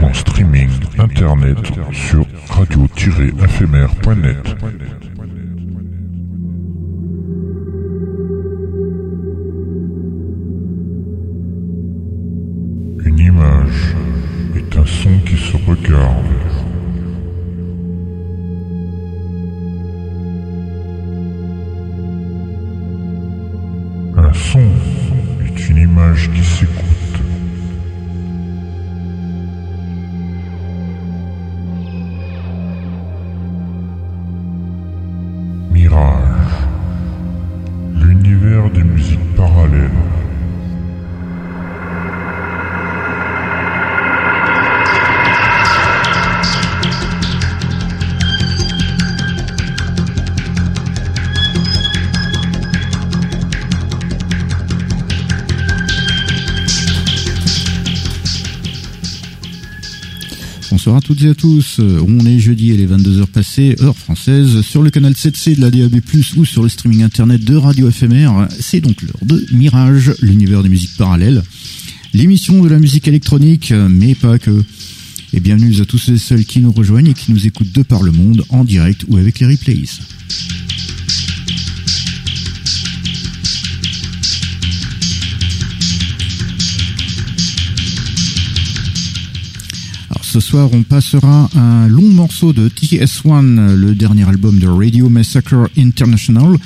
en streaming internet sur radio-éphémère.net. Une image est un son qui se regarde. Toutes et à tous. On est jeudi et les 22h passées, heure française, sur le canal 7C de la DAB+, ou sur le streaming internet de Radio FMR. C'est donc l'heure de Mirage, l'univers des musiques parallèles. L'émission de la musique électronique, mais pas que. Et bienvenue à tous et celles qui nous rejoignent et qui nous écoutent de par le monde, en direct ou avec les replays. Ce soir, on passera un long morceau de TS1, le dernier album de Radio Massacre International,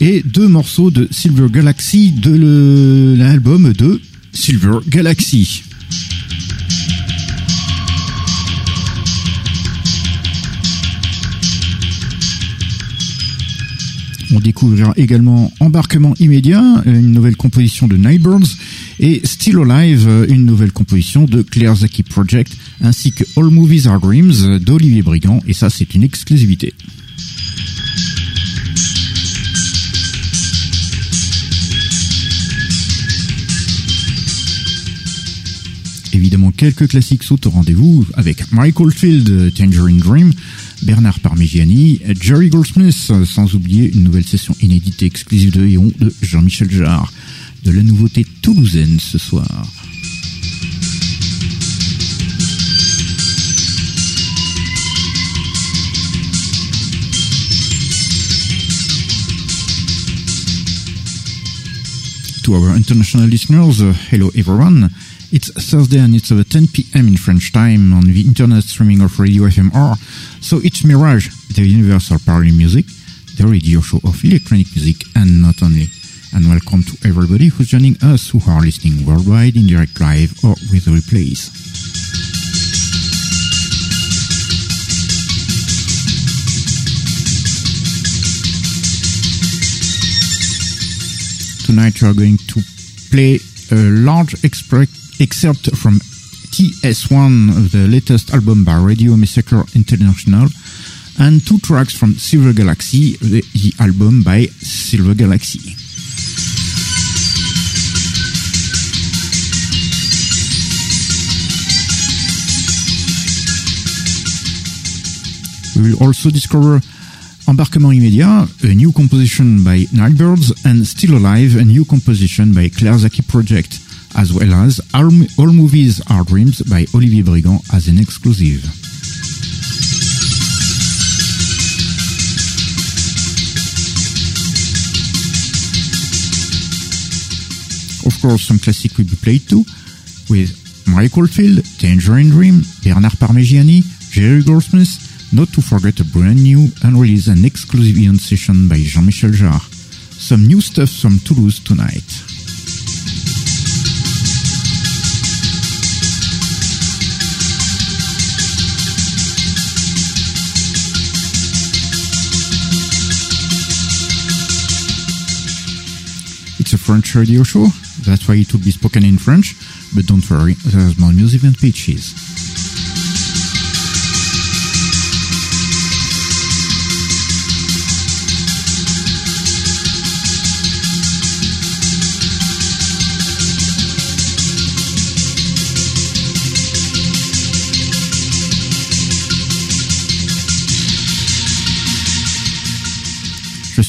et deux morceaux de Silver Galaxy, de l'album de Silver Galaxy. On découvrira également Embarquement immédiat, une nouvelle composition de Nightbirds, et Still Alive, une nouvelle composition de Claire Zaki Project, ainsi que All Movies Are Dreams d'Olivier Brigand, et ça c'est une exclusivité. Évidemment, quelques classiques sont au rendez-vous avec Michael Field, Tangerine Dream, Bernard Parmigiani, Jerry Goldsmith, sans oublier une nouvelle session inédite et exclusive de Eon de Jean-Michel Jarre. De la nouveauté toulousaine ce soir. To our international listeners, uh, hello everyone. It's Thursday and it's about 10 p.m. in French time on the internet streaming of Radio FMR. So it's Mirage, the universal parallel music, the radio show of electronic music and not only. And welcome to everybody who's joining us who are listening worldwide in direct live or with replays. Tonight we are going to play a large excerpt from TS1 the latest album by Radio Massacre International and two tracks from Silver Galaxy, the, the album by Silver Galaxy. We will also discover Embarquement immédiat, a new composition by Nightbirds, and Still Alive, a new composition by Claire Zaki Project, as well as All, All Movies Are Dreams by Olivier Brigand as an exclusive. Of course, some classic will be played too, with Michael Field, Tangerine Dream, Bernard Parmigiani, Jerry Goldsmith, not to forget a brand new unreleased and exclusive Eon session by Jean-Michel Jarre. Some new stuff from Toulouse tonight. It's a French radio show, that's why it will be spoken in French, but don't worry, there's more music than pitches.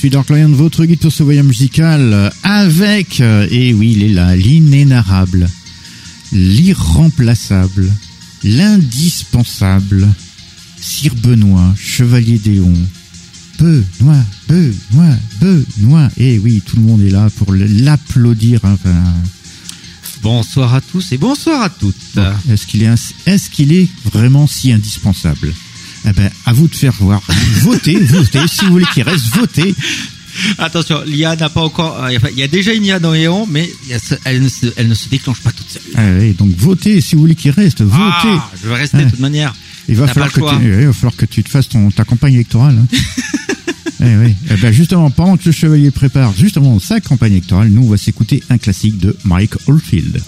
Suis Dark Lion, votre guide pour ce voyage musical, euh, avec, euh, et oui, il est là, l'inénarrable, l'irremplaçable, l'indispensable Sire Benoît, chevalier d'Éon. Benoît, Benoît, Benoît. Et oui, tout le monde est là pour l'applaudir. Enfin, Bonsoir à tous et bonsoir à toutes. est-ce qu'il est, ins- est-ce qu'il est vraiment si indispensable? Eh ben, à vous de faire voir. Votez, votez. Si vous voulez qu'il reste, votez. Attention, l'IA n'a pas encore. euh, Il y a déjà une IA dans Eon, mais elle ne, se, elle ne se déclenche pas toute seule. Ah oui, donc votez. Si vous voulez qu'il reste, votez. Ah, je vais rester de toute manière. Il va falloir, que tu, oui, il va falloir que tu te fasses ton, ta campagne électorale. hein. eh oui. Eh ben justement, pendant que le chevalier prépare justement sa campagne électorale, nous on va s'écouter un classique de Mike Oldfield.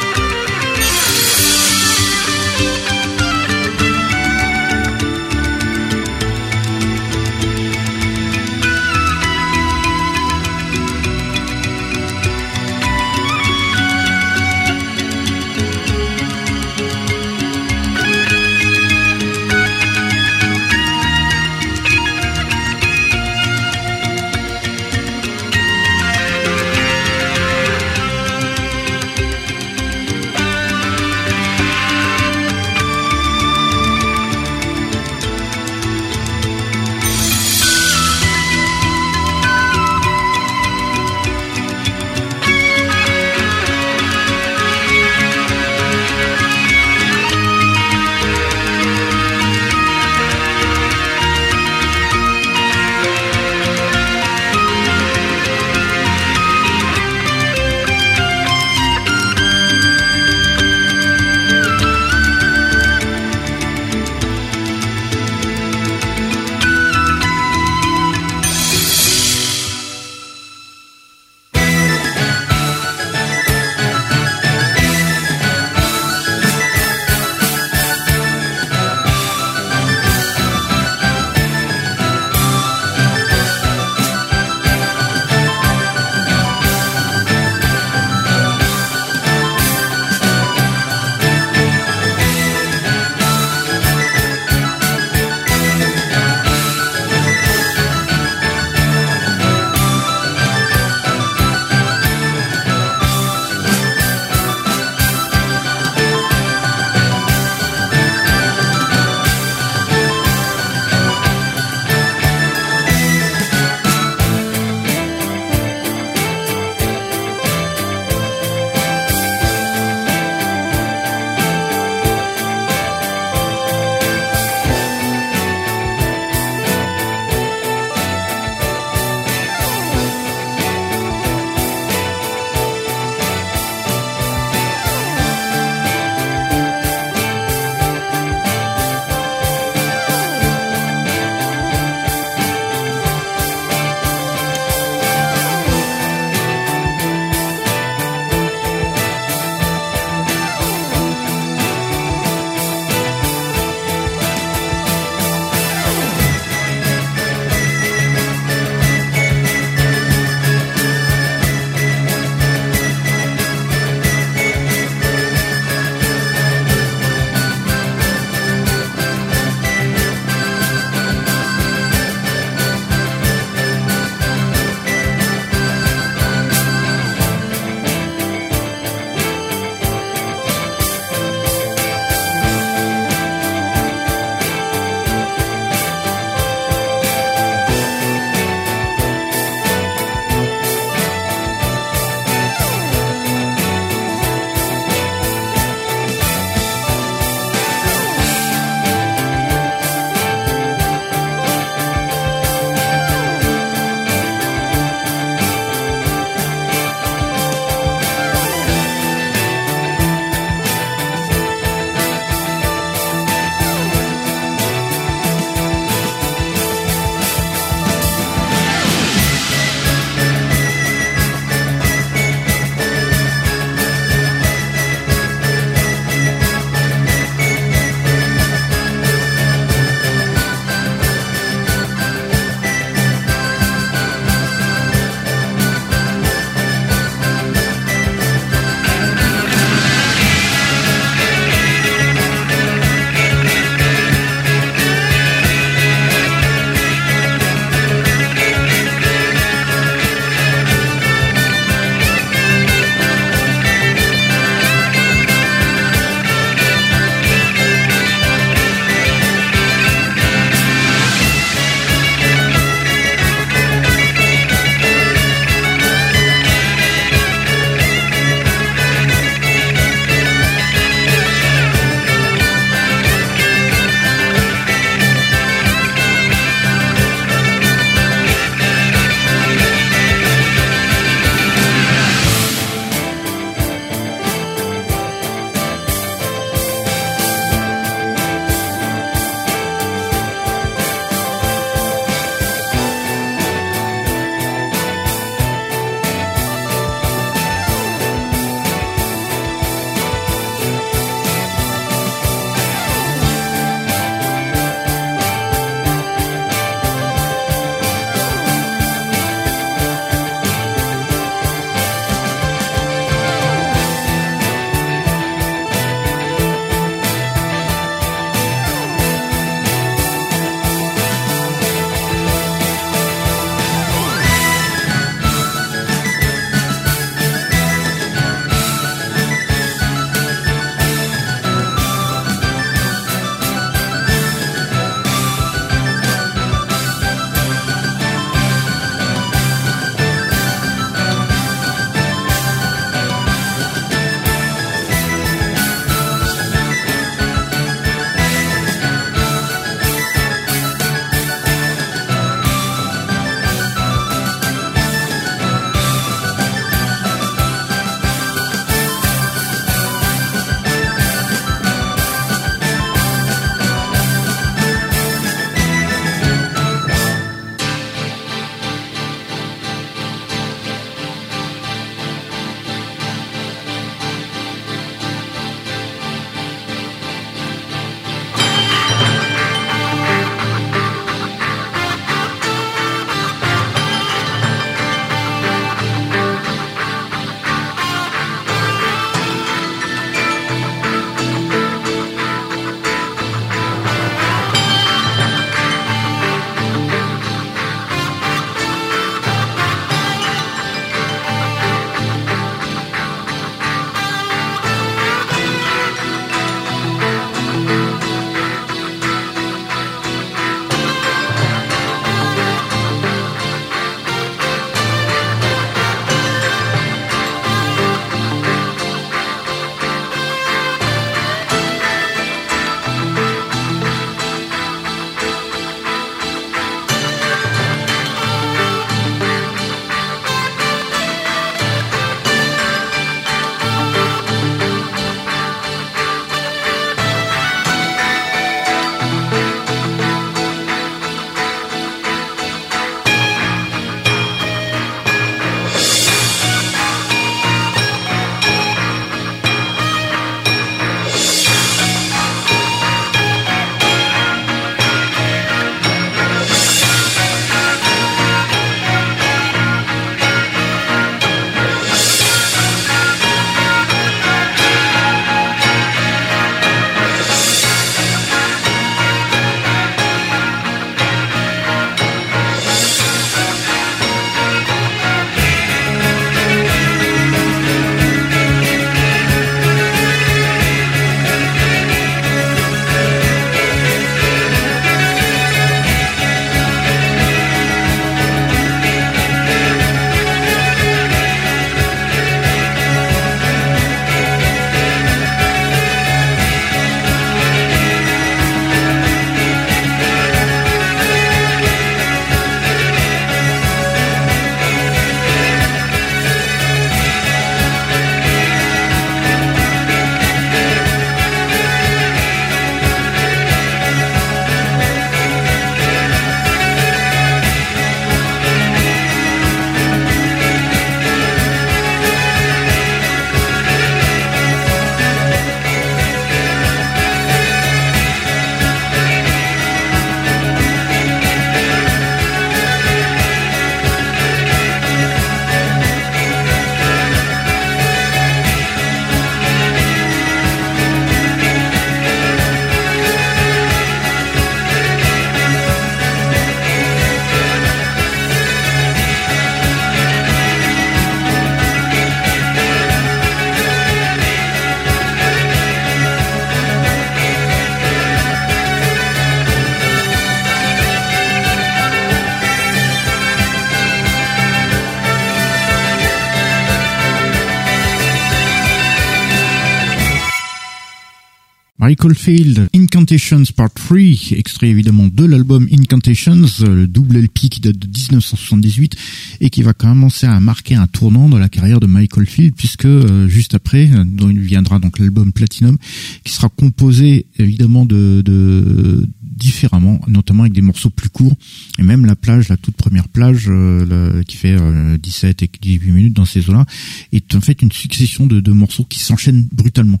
Michael Field, Incantations Part 3, extrait évidemment de l'album Incantations, le double LP qui date de 1978 et qui va commencer à marquer un tournant dans la carrière de Michael Field puisque euh, juste après, euh, il viendra donc l'album Platinum, qui sera composé évidemment de, de différemment, notamment avec des morceaux plus courts et même la plage, la toute première plage euh, qui fait 17 et 18 minutes dans ces eaux-là, est en fait une succession de, de morceaux qui s'enchaînent brutalement.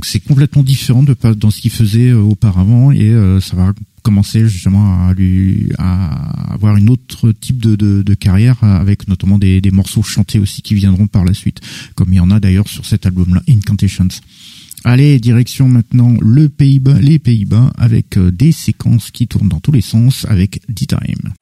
Donc c'est complètement différent de dans ce qu'il faisait euh, auparavant et euh, ça va commencer justement à lui à avoir une autre type de, de, carrière avec notamment des, des, morceaux chantés aussi qui viendront par la suite, comme il y en a d'ailleurs sur cet album-là, Incantations. Allez, direction maintenant le Pays-Bas, les Pays-Bas, avec euh, des séquences qui tournent dans tous les sens avec. D-Time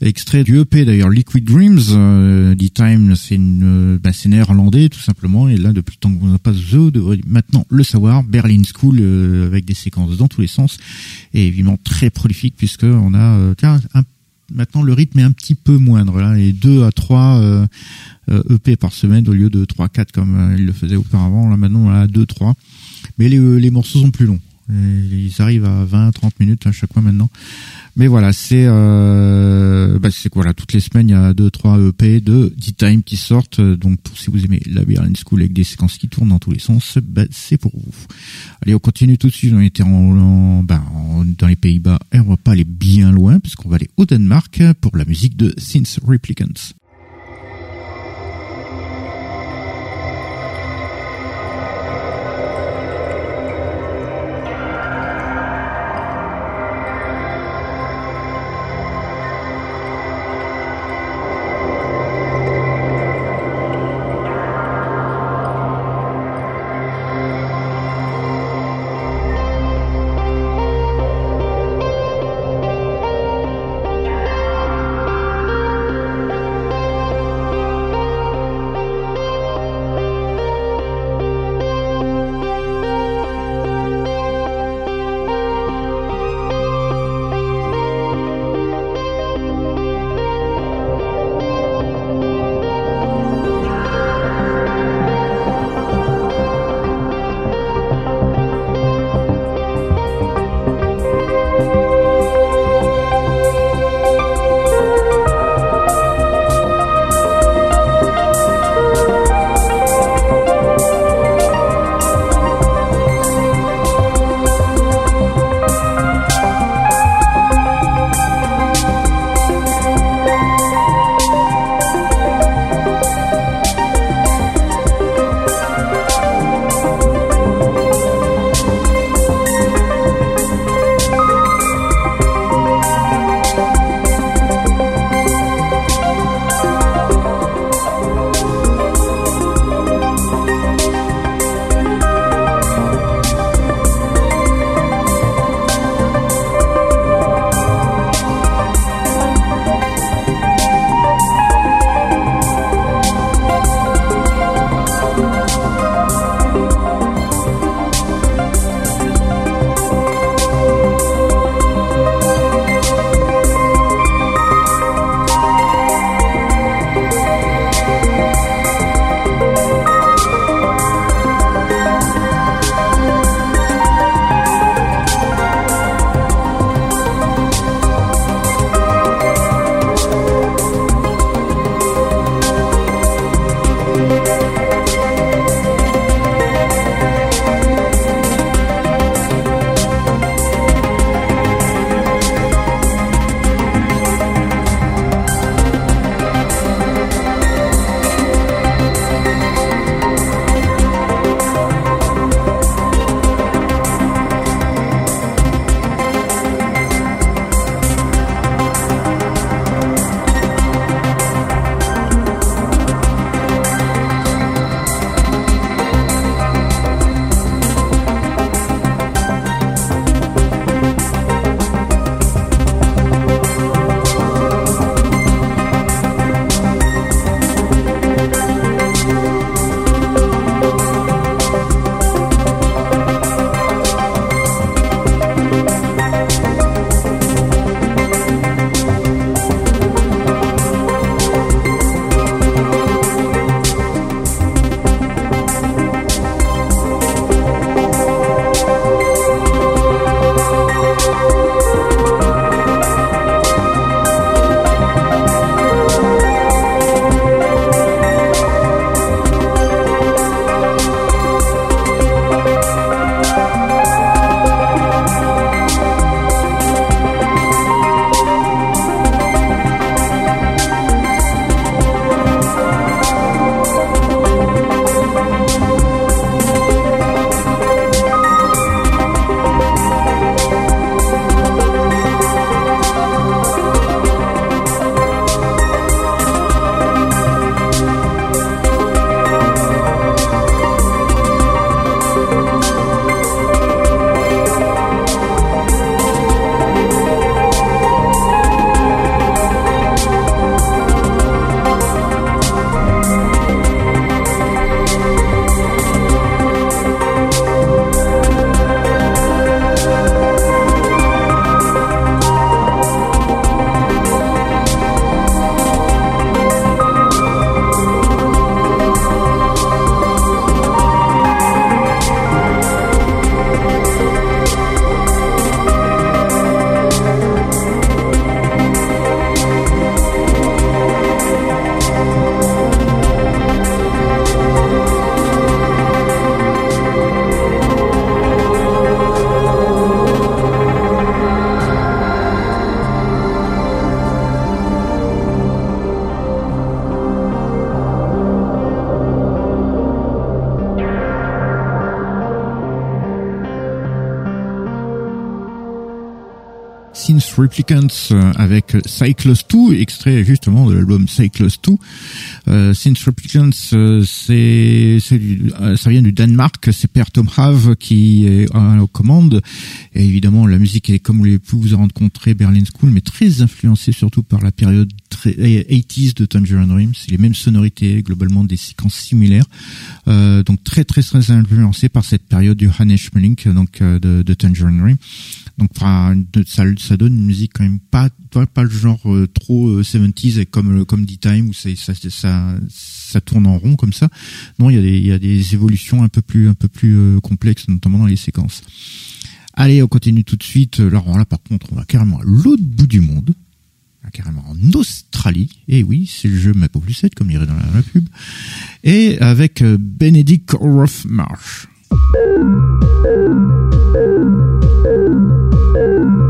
extrait, du EP d'ailleurs Liquid Dreams. Euh, D-Time, c'est une, bah, c'est néerlandais tout simplement. Et là, depuis le temps qu'on n'a pas The, devrait maintenant le savoir. Berlin School euh, avec des séquences dans tous les sens et évidemment très prolifique puisque on a euh, tiens, un, maintenant le rythme est un petit peu moindre là et deux à trois euh, EP par semaine au lieu de 3 4 comme il le faisait auparavant. Là maintenant on a 2 3 mais les, les morceaux sont plus longs. Ils arrivent à 20, 30 minutes à chaque fois maintenant. Mais voilà, c'est euh, bah c'est voilà, toutes les semaines il y a deux trois EP de D-Time qui sortent. Donc pour, si vous aimez la Berlin School avec des séquences qui tournent dans tous les sens, bah, c'est pour vous. Allez, on continue tout de suite. On était en, bah, dans les Pays-Bas et on va pas aller bien loin puisqu'on va aller au Danemark pour la musique de Synth Replicants. Replicants euh, avec Cyclos 2, extrait justement de l'album Cyclos 2. Euh, Synth Replicants, euh, c'est, euh, ça vient du Danemark, c'est Per Tom Have qui est aux commandes. Et évidemment, la musique est, comme vous l'avez pu vous en rencontrer, Berlin School, mais très influencée surtout par la période très 80s de Tangerine Dream. C'est les mêmes sonorités, globalement des séquences similaires. Euh, donc très très très influencé par cette période du Hannes Schmeling, donc de, de Tangerine Dream. Donc ça, donne une musique quand même pas pas, le genre euh, trop 70s comme comme D-Time où ça, tourne en rond comme ça. Non, il y a des il évolutions un peu plus euh, complexes notamment dans les séquences. Allez, on continue tout de suite. Alors là par contre, on va carrément à l'autre bout du monde carrément en Australie. Et oui, c'est le jeu Map plus 7, comme dirait dans la, pub. Et avec euh, Benedict Rothmarsh. Oh,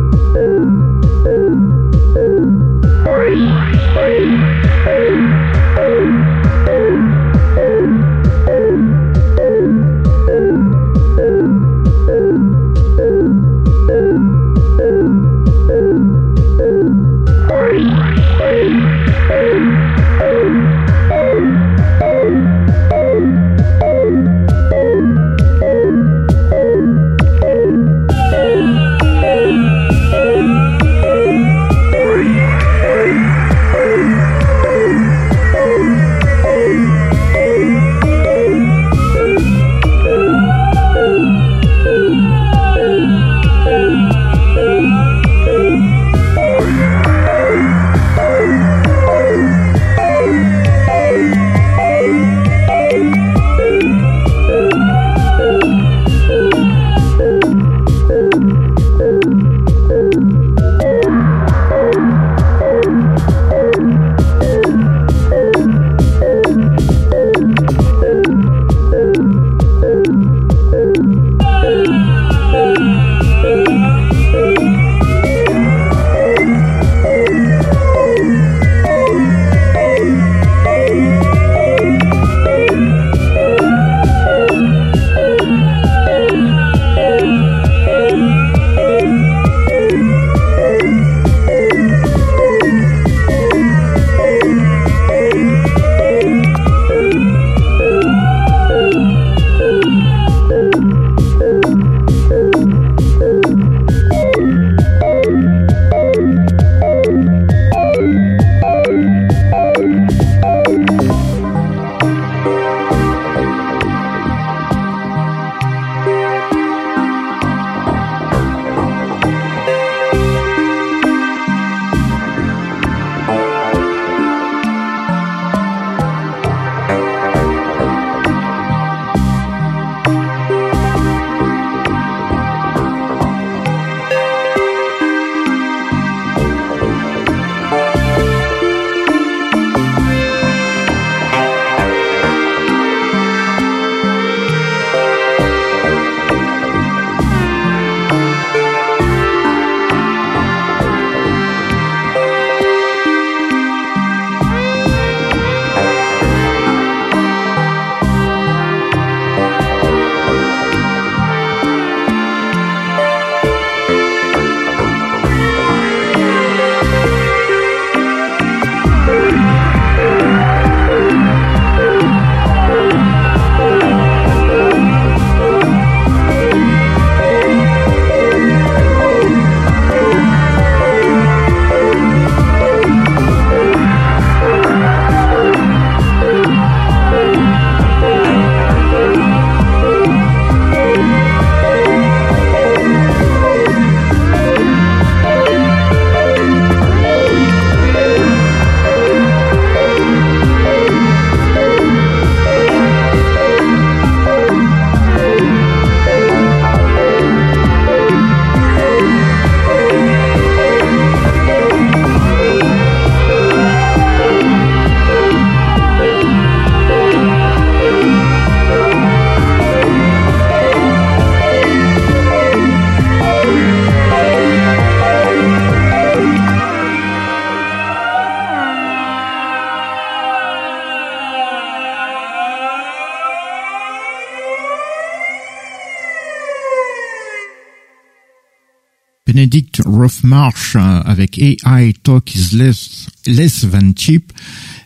avec AI Talk is Less, less Than Cheap,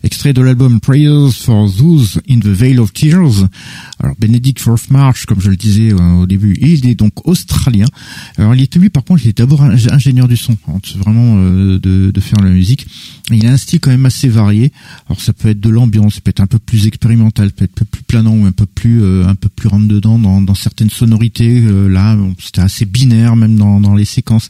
extrait de l'album Prayers for Those in the Veil of Tears. Alors Benedict Rothmarsh, comme je le disais euh, au début, il est donc australien. Alors il était lui par contre, il est d'abord ingénieur du son, vraiment euh, de, de, faire la musique. Il a un style quand même assez varié. Alors ça peut être de l'ambiance, ça peut être un peu plus expérimental, ça peut être un peu plus planant ou un peu plus un peu plus rentre dedans dans, dans certaines sonorités. là, c'était assez binaire même dans, dans les séquences.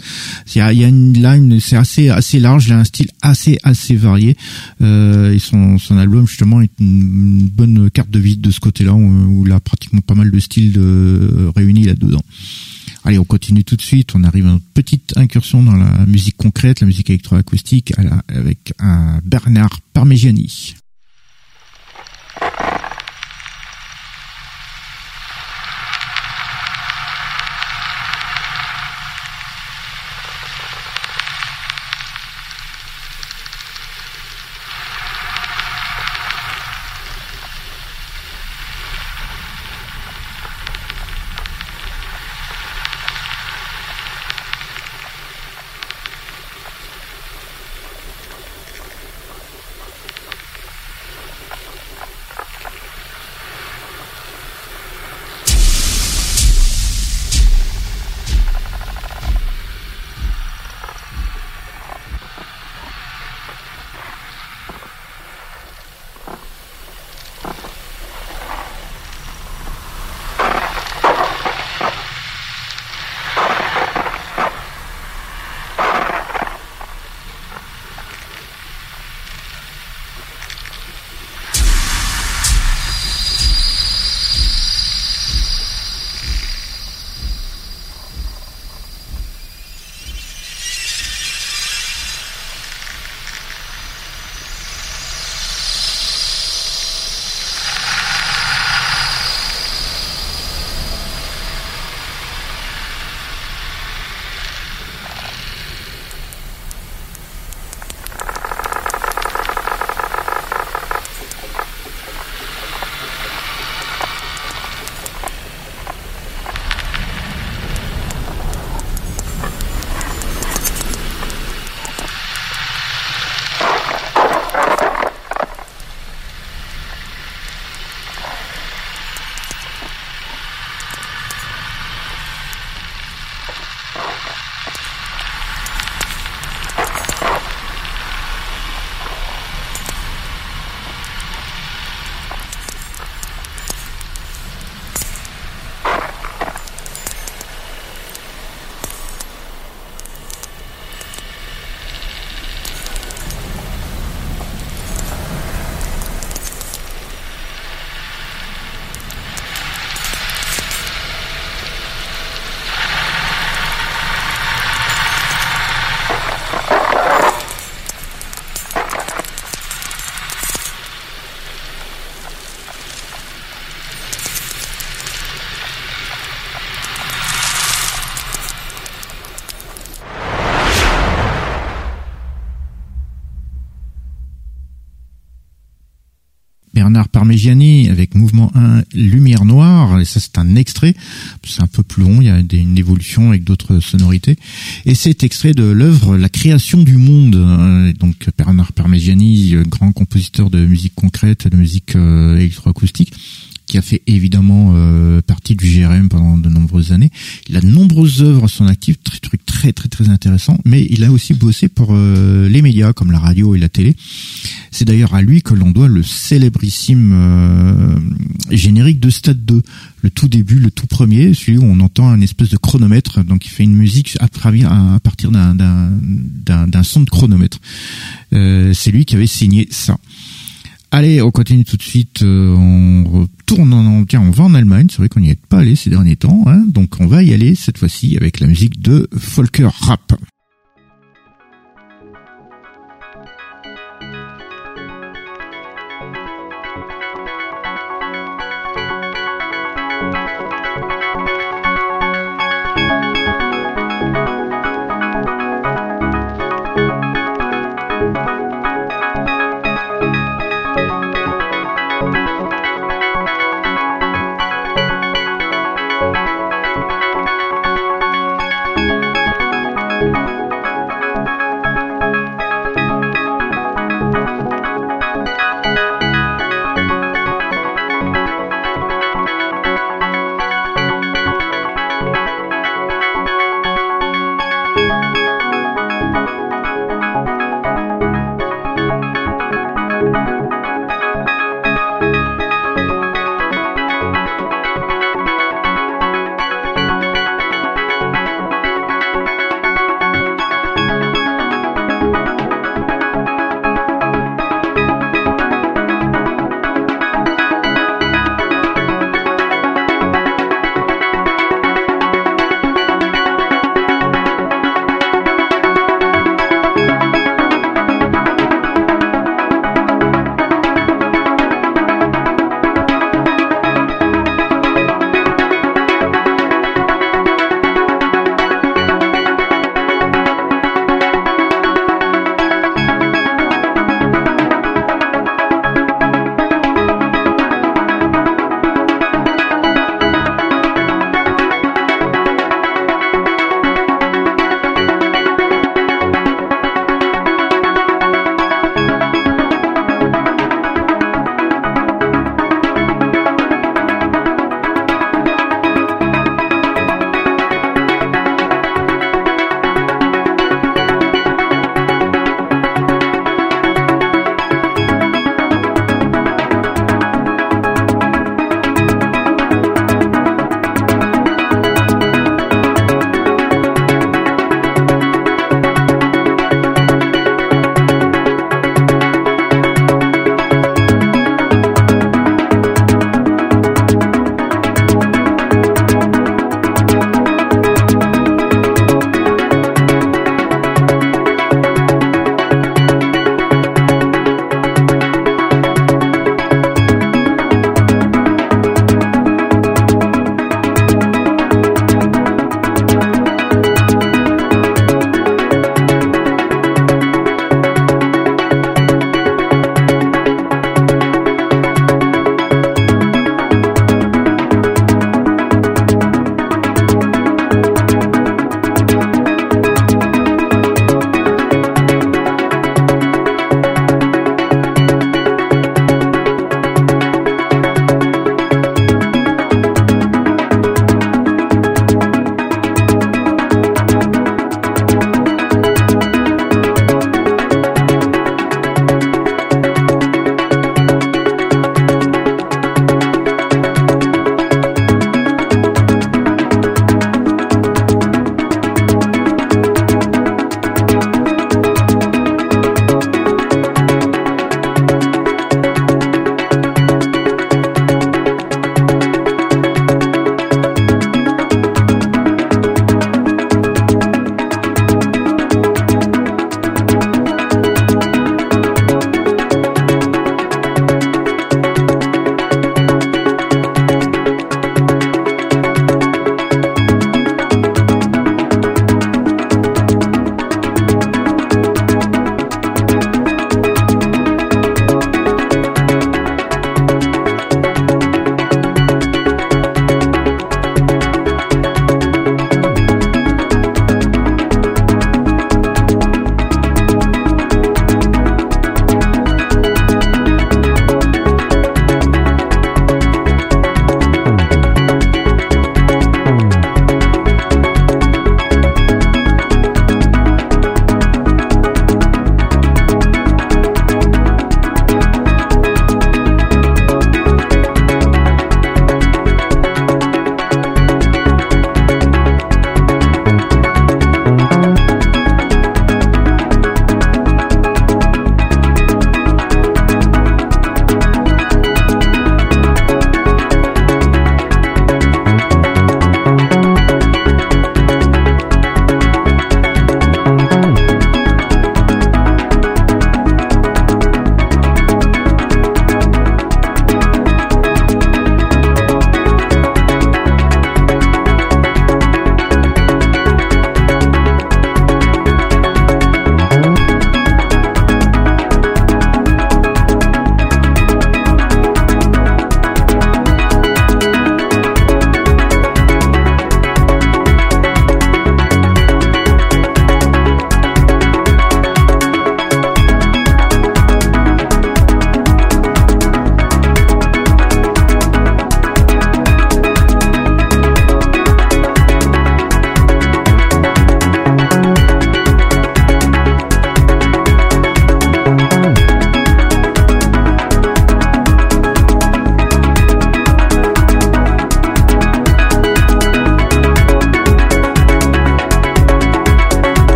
Il y a, y a une, là, c'est assez assez large. Il a un style assez assez varié. Euh, et son, son album justement est une, bonne carte de visite de ce côté-là où, il a pratiquement pas mal de styles euh, réunis là-dedans. Allez, on continue tout de suite. On arrive à une petite incursion dans la musique concrète, la musique électroacoustique, avec Bernard Parmigiani. Parmigiani avec mouvement 1 Lumière Noire, et ça c'est un extrait, c'est un peu plus long, il y a une évolution avec d'autres sonorités, et c'est extrait de l'œuvre La création du monde, euh, donc Bernard Parmigiani, euh, grand compositeur de musique concrète, de musique euh, électroacoustique, qui a fait évidemment euh, partie du GRM pendant de nombreuses années. Il a de nombreuses œuvres à son actif, très trucs très très très intéressants, mais il a aussi bossé pour euh, les médias comme la radio et la télé. C'est d'ailleurs à lui que l'on doit le célébrissime euh, générique de Stade 2, le tout début, le tout premier, celui où on entend un espèce de chronomètre, donc il fait une musique à, à partir d'un son de chronomètre. C'est lui qui avait signé ça. Allez, on continue tout de suite. Euh, on retourne en, tiens, on va en Allemagne. C'est vrai qu'on n'y est pas allé ces derniers temps, hein, donc on va y aller cette fois-ci avec la musique de Folker Rap.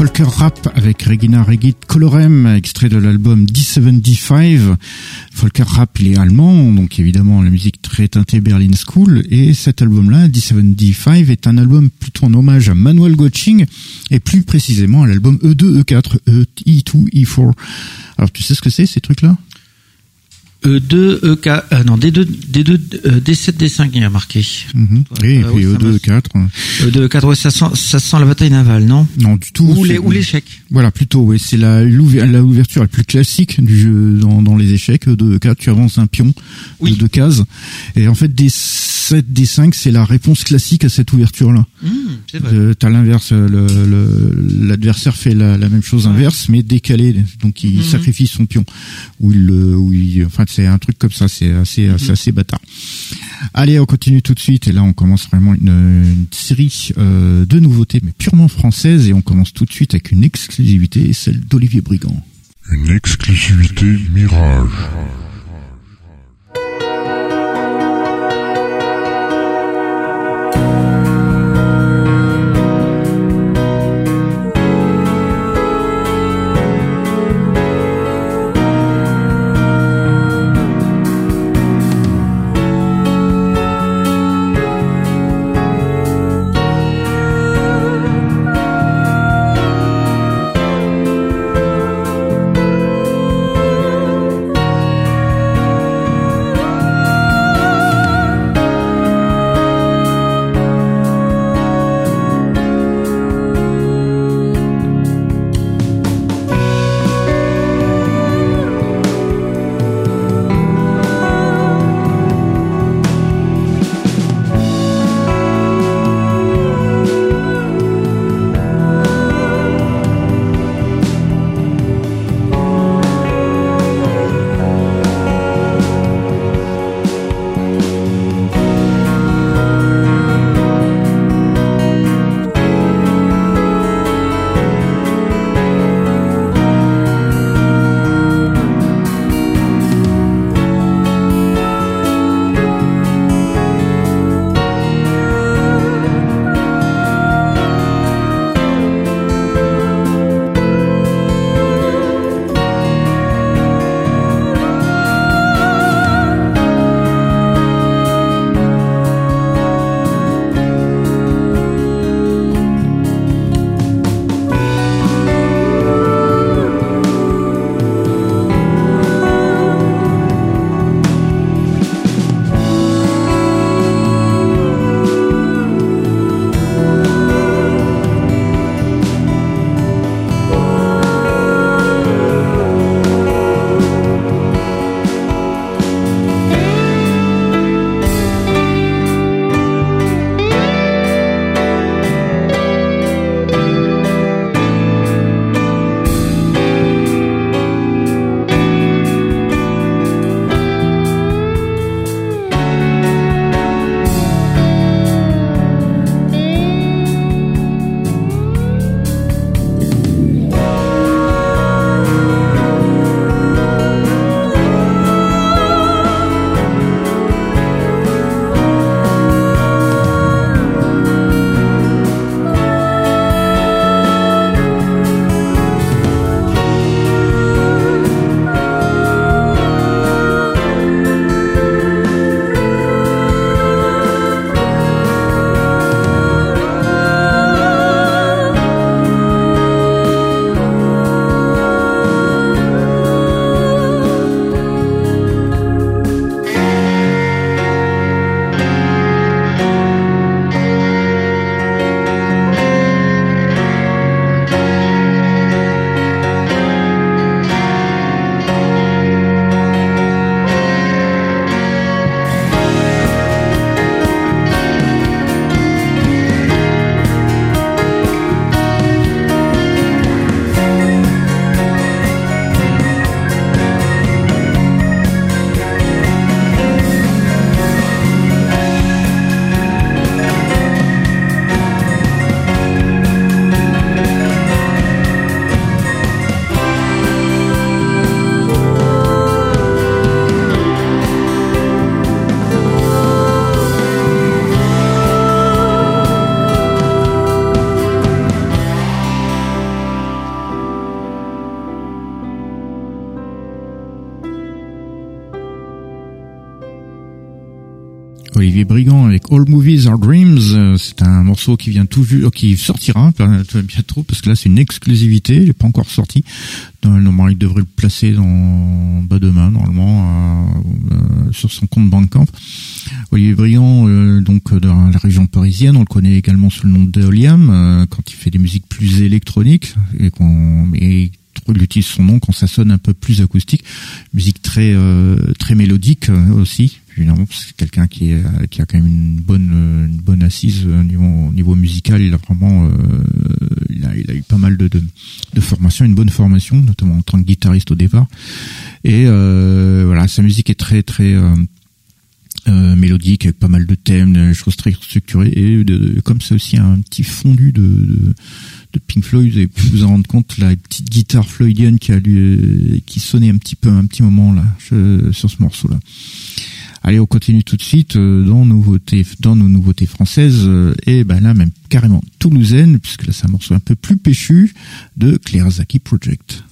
Folker Rap avec Regina Regit Colorem, extrait de l'album D75. Folker Rap, il est allemand, donc évidemment la musique très teintée Berlin School. Et cet album-là, D75, est un album plutôt en hommage à Manuel Gotching et plus précisément à l'album E2, E4, E2, E4. Alors tu sais ce que c'est ces trucs-là? E2, EK, euh, non, D2, D2, euh, D7, D5, il y a marqué. Mhm. Et Euh, puis oui, ça E2, m'a- E4. E2, E4, ouais, ça sent, ça sent la bataille navale, non? Non, du tout. Ou les, ou l'échec. Voilà, plutôt, oui. C'est la, l'ouver- la ouverture la plus classique du jeu dans, dans les échecs. De 4, tu avances un pion Oui. de deux cases. Et en fait, des 7, des 5, c'est la réponse classique à cette ouverture-là. Mmh, c'est vrai. Euh, T'as l'inverse, le- le- l'adversaire fait la, la même chose inverse, mais décalé. Donc il Mhm. sacrifie son pion. Ou il, le- il, enfin c'est un truc comme ça. C'est assez, Mhm. c'est assez bâtard. Allez, on continue tout de suite. Et là, on commence vraiment une, une série euh, de nouveautés, mais purement françaises. Et on commence tout de suite avec une exclusivité, celle d'Olivier Brigand. Une exclusivité Mirage. All Movies Are Dreams. C'est un morceau qui vient tout qui sortira bientôt parce que là c'est une exclusivité, il n'est pas encore sorti. Normalement, il devrait le placer dans bas demain normalement euh, sur son compte Bandcamp. Olivier Briand, euh, donc dans la région parisienne, on le connaît également sous le nom d'Eoliam euh, quand il fait des musiques plus électroniques et et il utilise son nom quand ça sonne un peu plus acoustique, musique très euh, très mélodique aussi évidemment c'est quelqu'un qui est qui a quand même une bonne une bonne assise au niveau, niveau musical il a vraiment il, a, il a eu pas mal de, de, de formation une bonne formation notamment en tant que guitariste au départ. Et voilà sa musique est très très euh, mélodique avec pas mal de thèmes, des choses très structurées et de, comme c'est aussi un petit fondu de, de, Pink Floyd, vous avez pu vous en rendre compte la petite guitare floydienne qui a qui sonnait un petit peu un petit moment là sur ce morceau là. Allez, on continue tout de suite euh, dans nouveautés, dans nos nouveautés françaises euh, et ben là même carrément toulousaine puisque là c'est un morceau un peu plus péchu de Claire Zaki Project.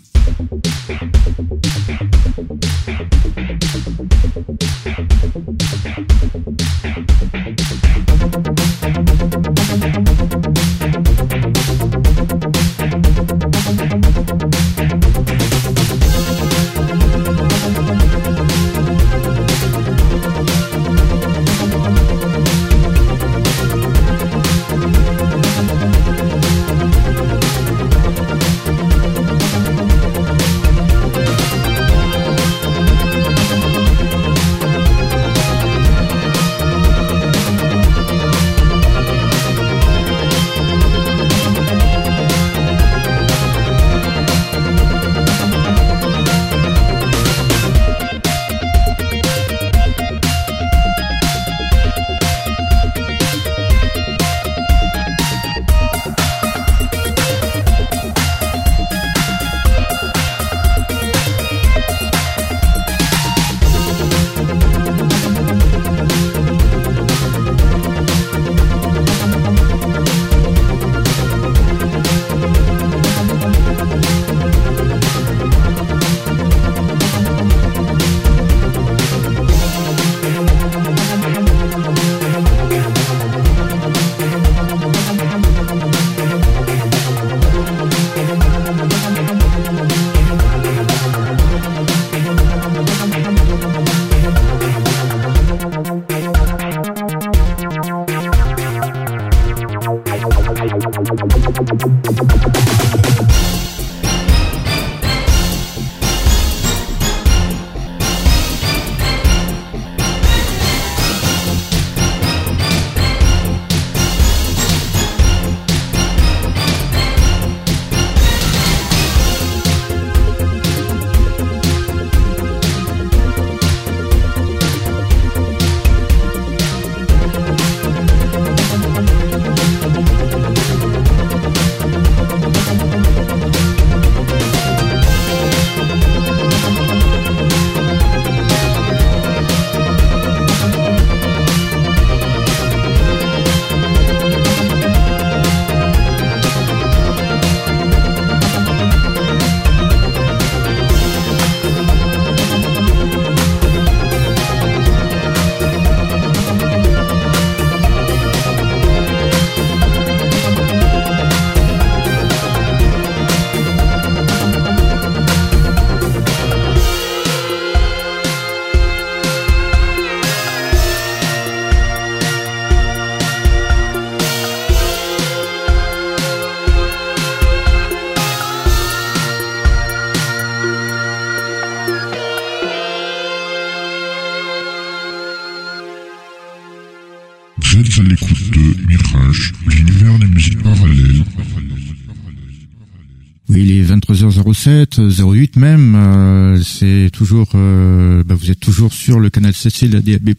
Oui, il est 23h07, 08 même. Euh, c'est toujours, euh, bah, vous êtes toujours sur le canal 7C de la DAB+,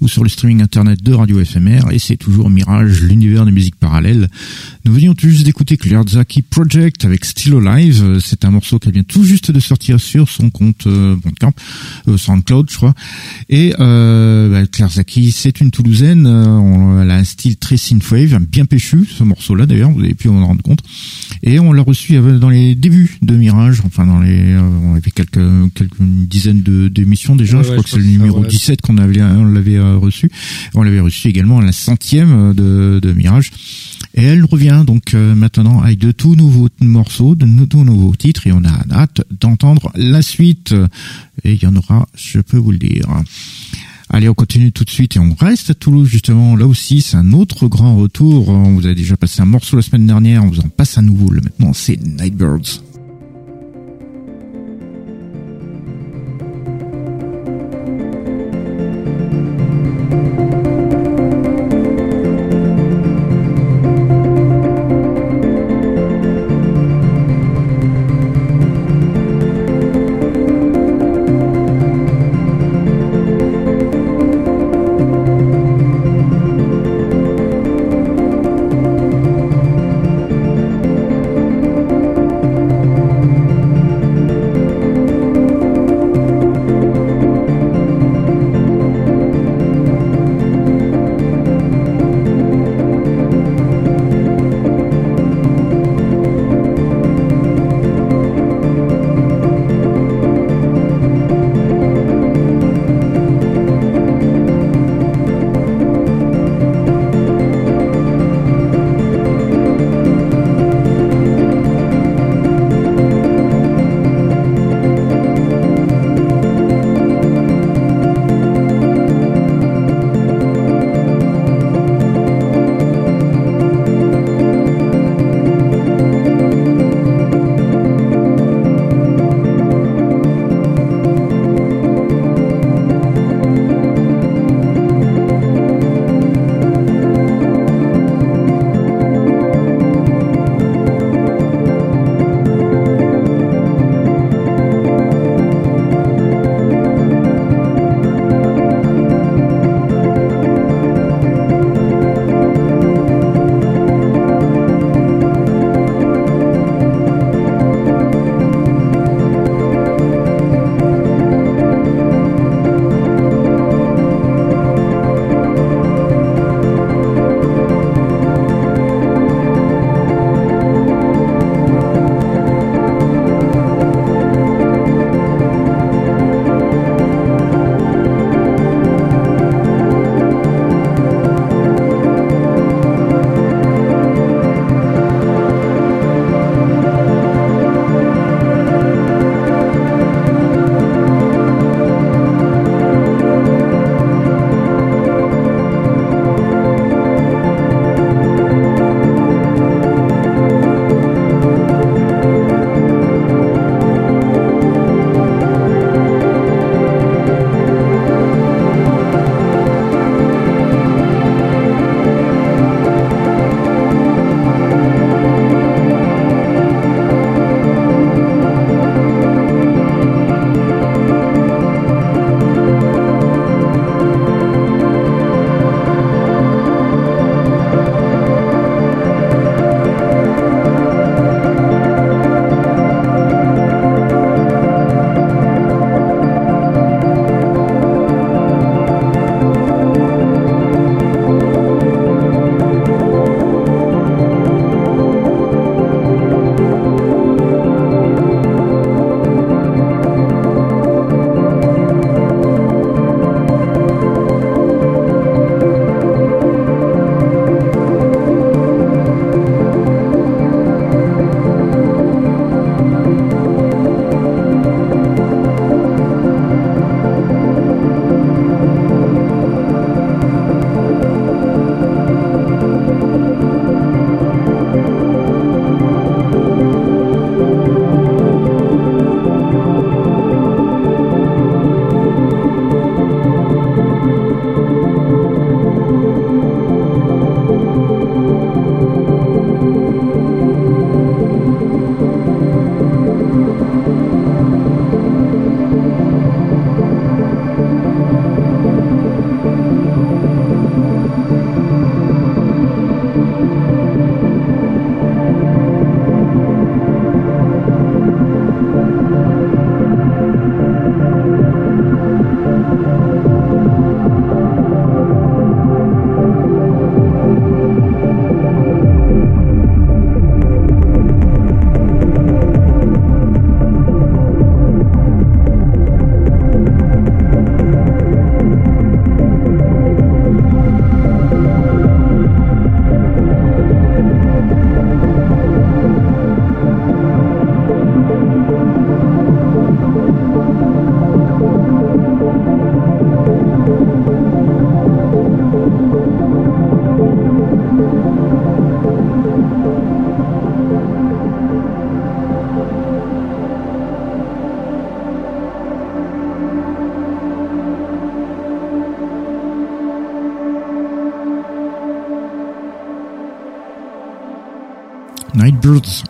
ou sur le streaming internet de Radio FMR, et c'est toujours Mirage, l'univers des musiques parallèles. Nous venions tout juste d'écouter Claire Zaki Project avec Still Alive. C'est un morceau qui vient tout juste de sortir sur son compte euh, Bandcamp, euh, SoundCloud, je crois. Et euh, bah, Claire Zaki, c'est une Toulousaine. Euh, elle a un style très synthwave, bien péchu, ce morceau-là d'ailleurs. Vous avez pu en rendre compte. Et on l'a reçu dans les débuts de Mirage, enfin dans les, on avait quelques quelques dizaines de d'émissions déjà. je crois que c'est le numéro 17 qu'on avait on l'avait reçu. On l'avait reçu également à la centième de, de Mirage. Et elle revient donc euh, maintenant avec de tout nouveaux morceaux, de tout nouveaux titres, et on a hâte d'entendre la suite. Et il y en aura, je peux vous le dire. Allez, on continue tout de suite et on reste à Toulouse justement. Là aussi, c'est un autre grand retour. On vous a déjà passé un morceau la semaine dernière, on vous en passe à nouveau. Maintenant, c'est Nightbirds.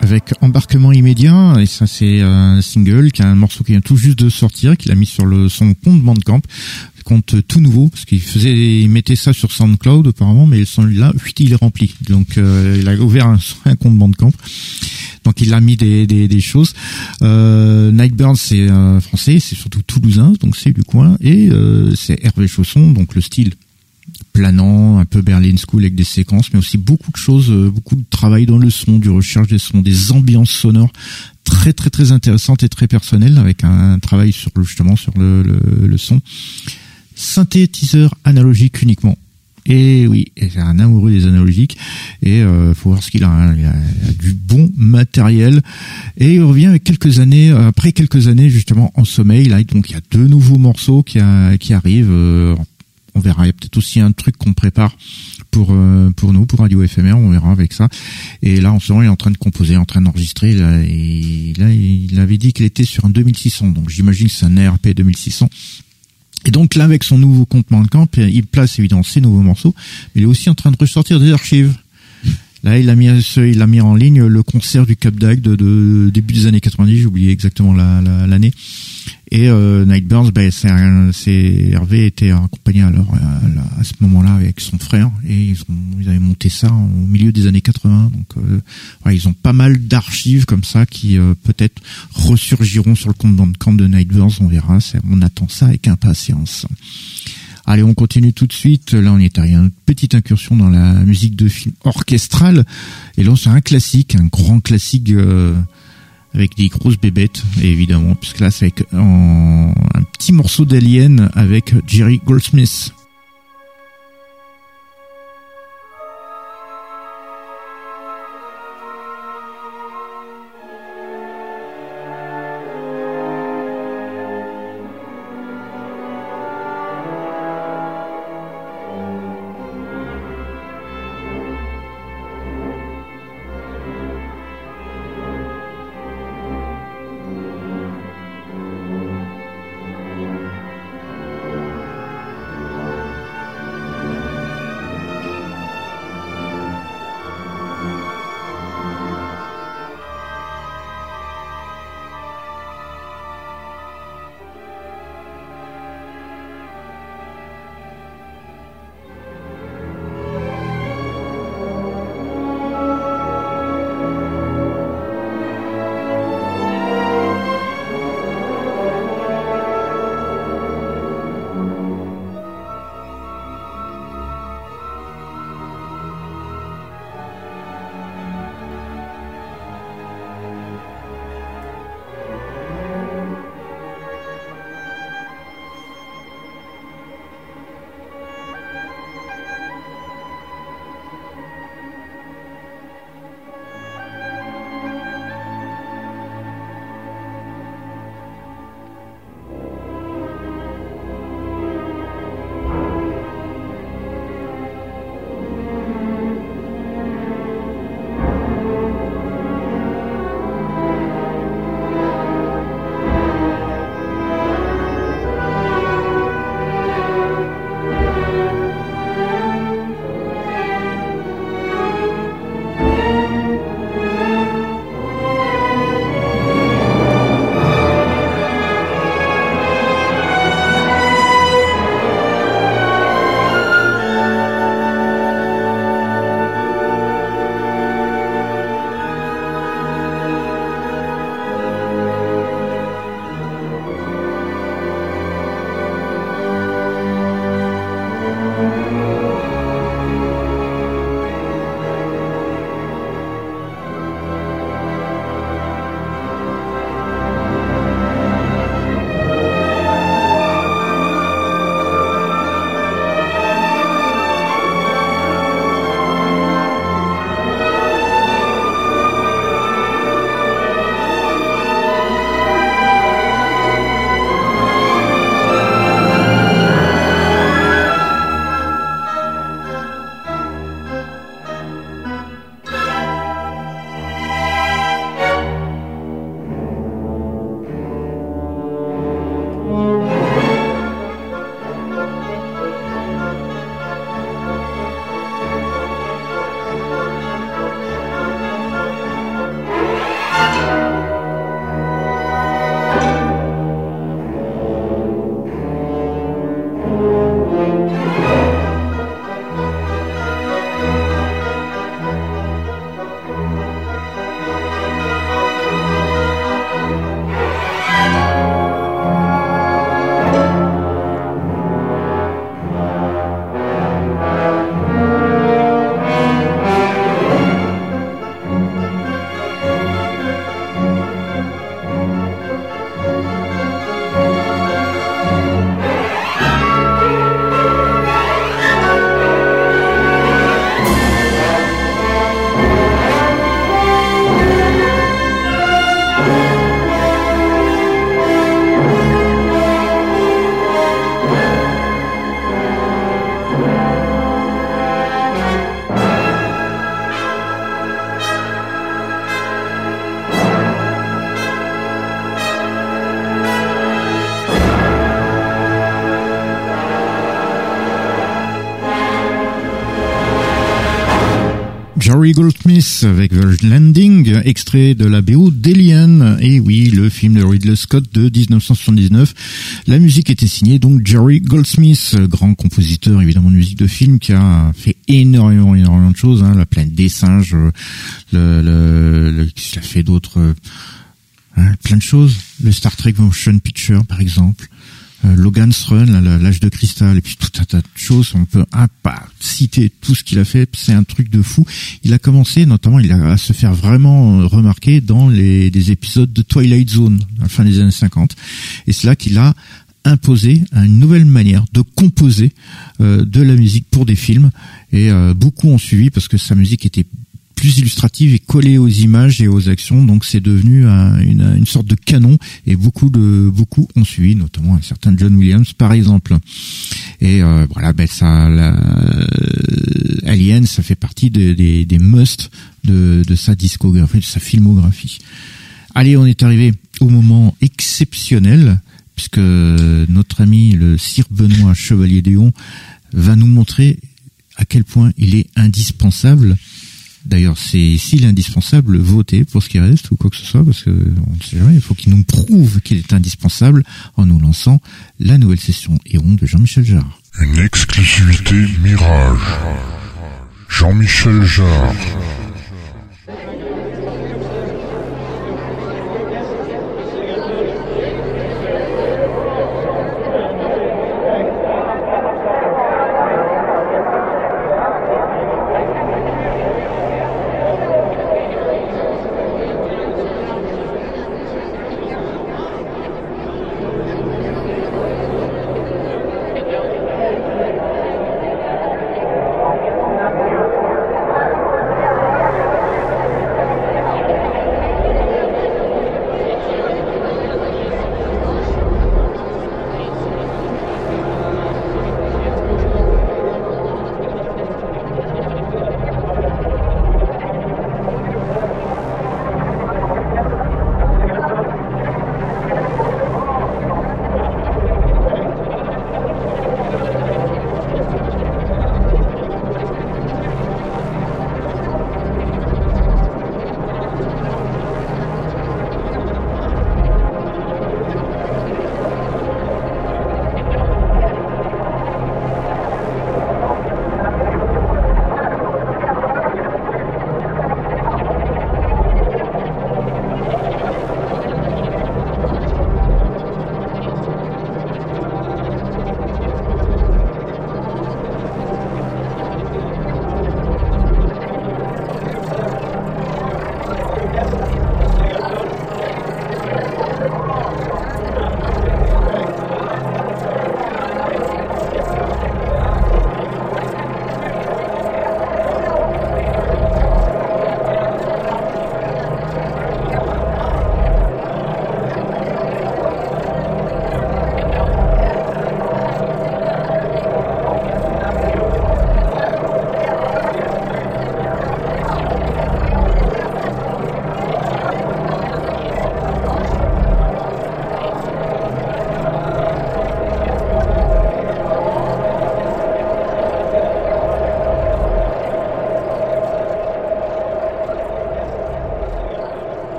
Avec embarquement immédiat. Et ça c'est un single qui a un morceau qui vient tout juste de sortir qu'il a mis sur le son compte Bandcamp. Compte tout nouveau parce qu'il faisait il mettait ça sur SoundCloud apparemment mais celui-là il est rempli. Donc euh, il a ouvert un, un compte Bandcamp. Donc il a mis des, des, des choses. Euh, Nightbirds c'est euh, français c'est surtout toulousain donc c'est du coin. Et euh, c'est Hervé Chausson donc le style planant, un peu Berlin School avec des séquences, mais aussi beaucoup de choses, euh, beaucoup de travail dans le son, du recherche des sons, des ambiances sonores très très très intéressantes et très personnelles avec un, travail sur justement sur le, le, son. Synthétiseur analogique uniquement. Et oui, c'est un amoureux des analogiques. Et euh, faut voir ce qu'il a, il a, du bon matériel. Et il revient avec quelques années, après quelques années justement en sommeil. Là, donc il y a deux nouveaux morceaux qui, qui arrivent. Euh, on verra. Il y a peut-être aussi un truc qu'on prépare pour euh, pour nous, pour Radio FMR. On verra avec ça. Et là, en ce moment, il est en train de composer, en train d'enregistrer. Là, il avait dit qu'il était sur un 2600. Donc, j'imagine que c'est un ARP 2600. Et donc là, avec son nouveau compte Bandcamp, il place évidemment ses nouveaux morceaux, mais il est aussi en train de ressortir des archives. Là, il a mis, il a mis en ligne le concert du Cap d'Agde de, début des années 90. J'ai oublié exactement l'année. Et euh, Nightbirds, ben, c'est Hervé était accompagné alors à, ce moment-là avec son frère et ils, ont, ils avaient monté ça au milieu des années 80. Donc euh, voilà, ils ont pas mal d'archives comme ça qui euh, peut-être ressurgiront sur le compte Bandcamp de Nightbirds. On verra. On attend ça avec impatience. Allez, on continue tout de suite. Là, on est à une petite incursion dans la musique de film orchestrale. Et là, c'est un classique, un grand classique. Euh, avec des grosses bébêtes, évidemment, puisque là c'est un petit morceau d'Alien avec Jerry Goldsmith. Jerry Goldsmith avec Virgin Landing, extrait de la BO d'Alien. Et oui, le film de Ridley Scott de 1979. La musique était signée donc Jerry Goldsmith, grand compositeur évidemment de musique de film qui a fait énormément, énormément de choses. Hein, la planète des singes, le, le, le a fait d'autres, hein, plein de choses. Le Star Trek Motion Picture par exemple. Euh, Logan's Run, l'âge de cristal, et puis tout un tas de choses. On peut pas citer tout ce qu'il a fait. C'est un truc de fou. Il a commencé, notamment, il a à se faire vraiment remarquer dans les des épisodes de Twilight Zone à la fin des années 50. Et c'est là qu'il a imposé une nouvelle manière de composer euh, de la musique pour des films. Et euh, beaucoup ont suivi parce que sa musique était plus illustrative et collée aux images et aux actions. Donc c'est devenu une, sorte de canon et beaucoup de beaucoup ont suivi, notamment un certain John Williams par exemple. Et euh, voilà, ben ça, la, euh, Alien, ça fait partie des, des, des must de, de sa discographie, de sa filmographie. Allez, on est arrivé au moment exceptionnel puisque notre ami le Sir Benoît Chevalier Déon va nous montrer à quel point il est indispensable D'ailleurs, c'est s'il est indispensable, votez pour ce qui reste ou quoi que ce soit, parce que on ne sait jamais. Il faut qu'il nous prouve qu'il est indispensable en nous lançant la nouvelle session Héron de Jean-Michel Jarre. Une exclusivité Mirage. Jean-Michel Jarre.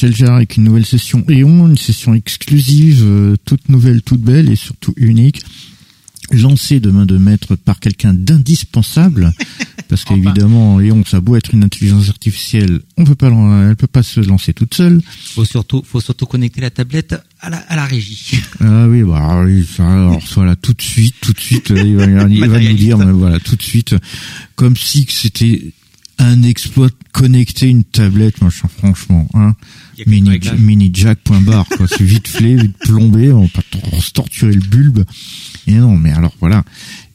Jean-Michel Jarre avec une nouvelle session Eon, une session exclusive, euh, toute nouvelle, toute belle et surtout unique lancée de main de maître par quelqu'un d'indispensable, parce Enfin. qu'évidemment, Léon, ça a beau être une intelligence artificielle, on peut pas, elle peut pas se lancer toute seule. Faut surtout, faut surtout connecter la tablette à la, à la régie. Ah oui, bah ça, alors voilà, tout de suite, tout de suite, euh, il va, il va nous dire, mais voilà, tout de suite, comme si c'était un exploit connecter une tablette, machin, franchement, hein. Y a Mini, mini jack point barre, quoi, c'est vite flé, vite plombé, on va pas trop se torturer le bulbe. Et non, mais alors voilà.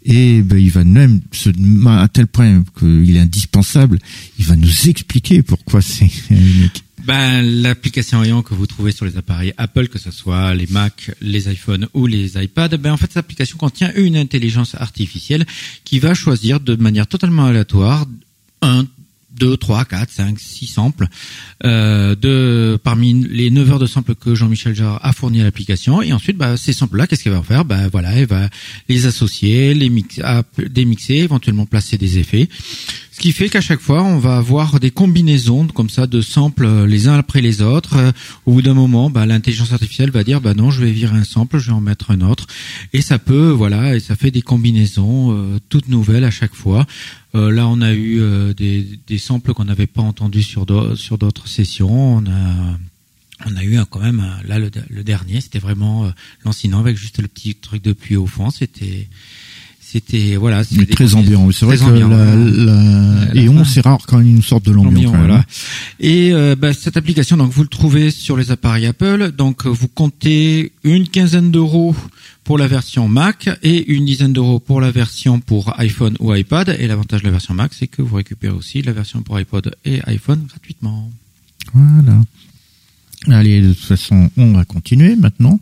Et ben, il va même se, à tel point qu'il est indispensable, il va nous expliquer pourquoi c'est unique. Ben, l'application Aeon que vous trouvez sur les appareils Apple, que ce soit les Mac, les iPhones ou les iPads, ben en fait cette application contient une intelligence artificielle qui va choisir de manière totalement aléatoire un, deux, trois, quatre, cinq, six samples euh, de parmi les 9 heures de samples que Jean-Michel Jarre a fourni à l'application et ensuite bah, ces samples-là, qu'est-ce qu'elle va faire? Ben voilà, elle va les associer, les mix, à- démixer, éventuellement placer des effets. Ce qui fait qu'à chaque fois, on va avoir des combinaisons comme ça de samples euh, les uns après les autres. Euh, Au bout d'un moment, bah, l'intelligence artificielle va dire, bah non, je vais virer un sample, je vais en mettre un autre, et ça peut, voilà, et ça fait des combinaisons euh, toutes nouvelles à chaque fois. Euh, là, on a eu euh, des, des samples qu'on n'avait pas entendus sur d'au- sur d'autres sessions. On a on a eu quand même là le, le dernier, c'était vraiment euh, lancinant avec juste le petit truc de pluie au fond. C'était c'était voilà, c'était très ambiant. C'est vrai que ambiant, la, la, la Eon, fin. c'est rare quand il nous sort de l'ambiance. Voilà. Et euh, bah, cette application, donc vous le trouvez sur les appareils Apple. Donc vous comptez une quinzaine d'euros pour la version Mac et une dizaine d'euros pour la version pour iPhone ou iPad. Et l'avantage de la version Mac, c'est que vous récupérez aussi la version pour iPod et iPhone gratuitement. Voilà. Allez, de toute façon, on va continuer maintenant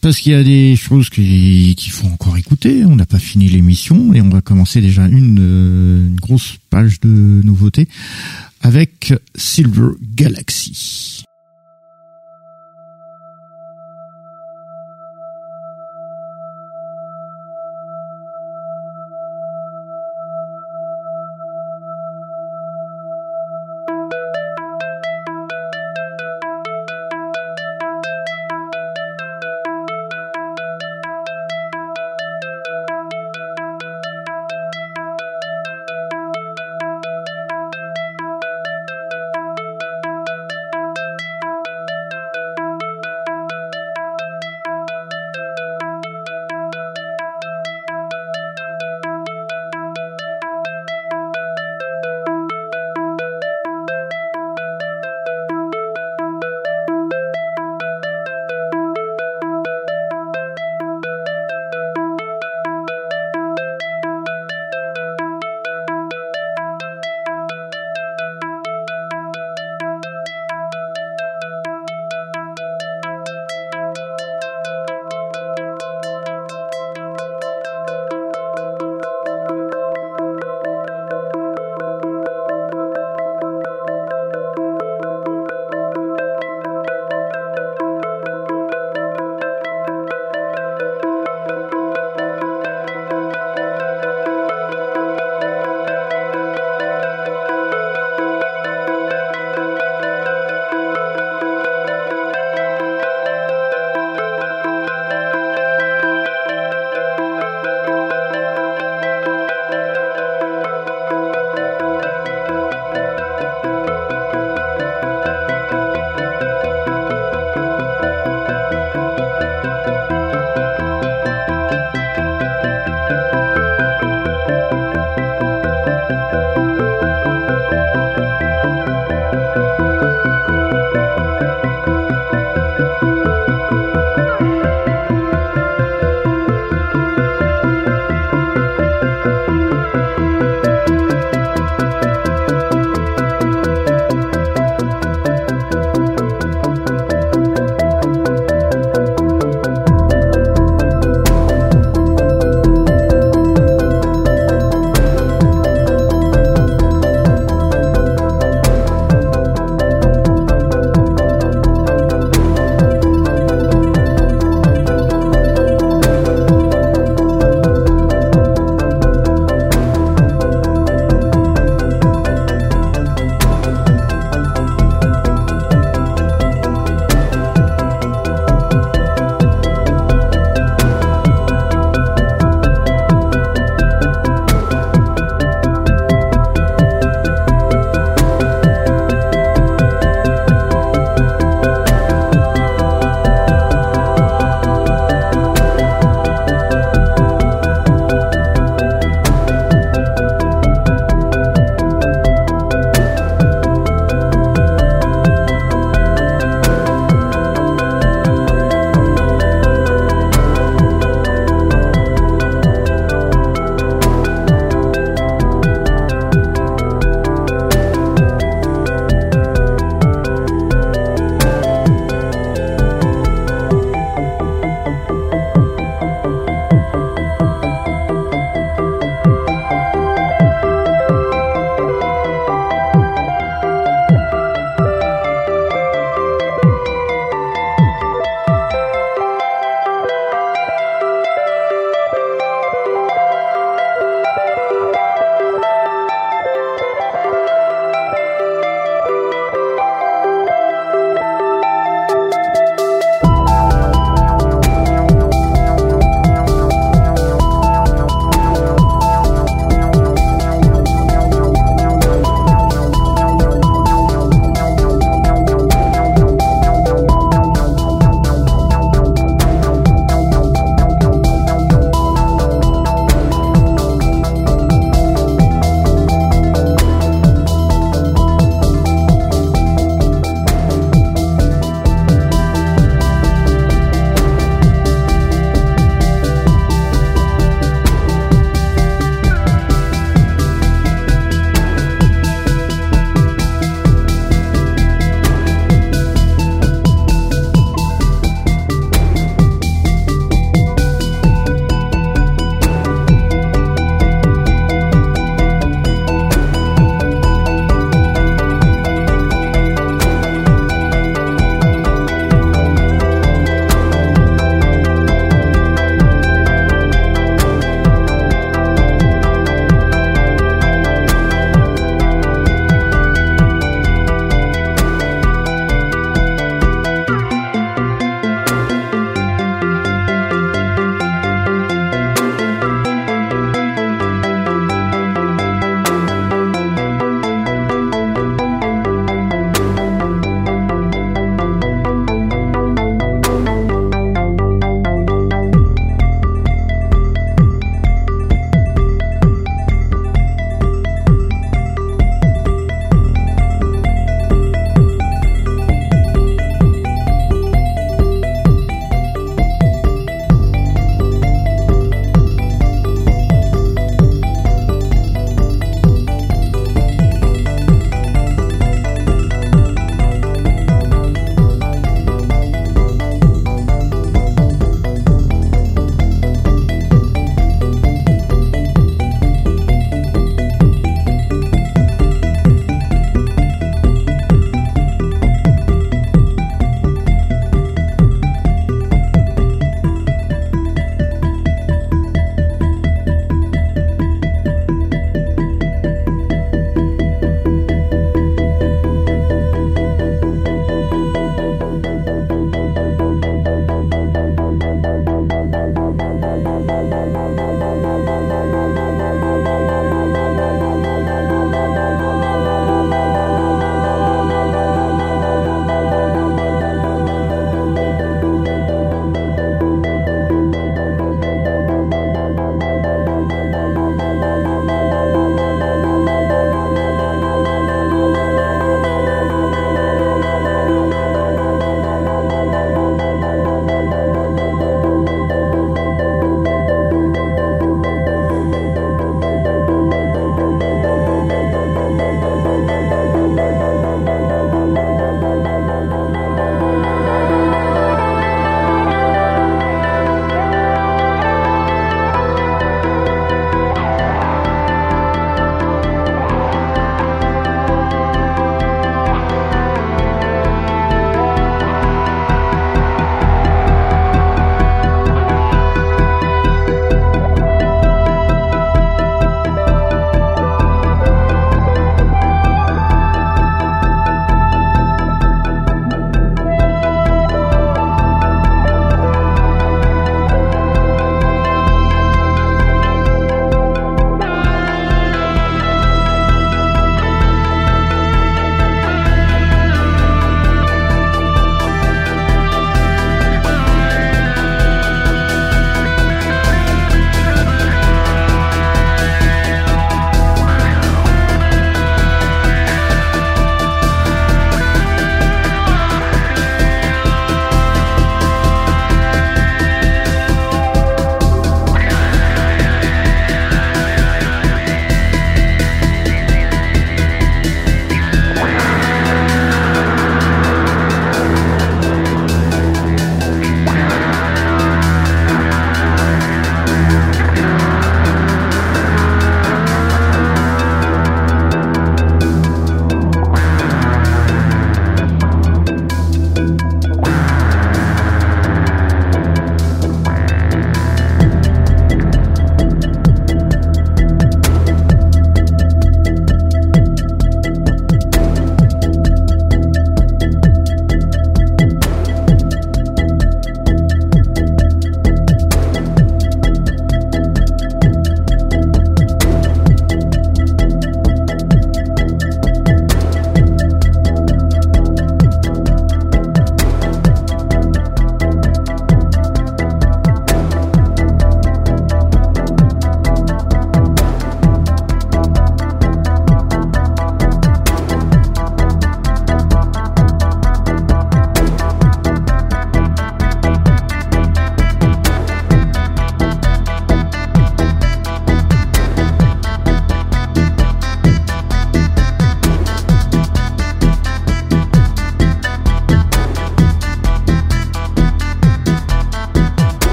parce qu'il y a des choses qui- qu'il faut encore écouter. On n'a pas fini l'émission et on va commencer déjà une, euh, une grosse page de nouveautés avec Silver Galaxy.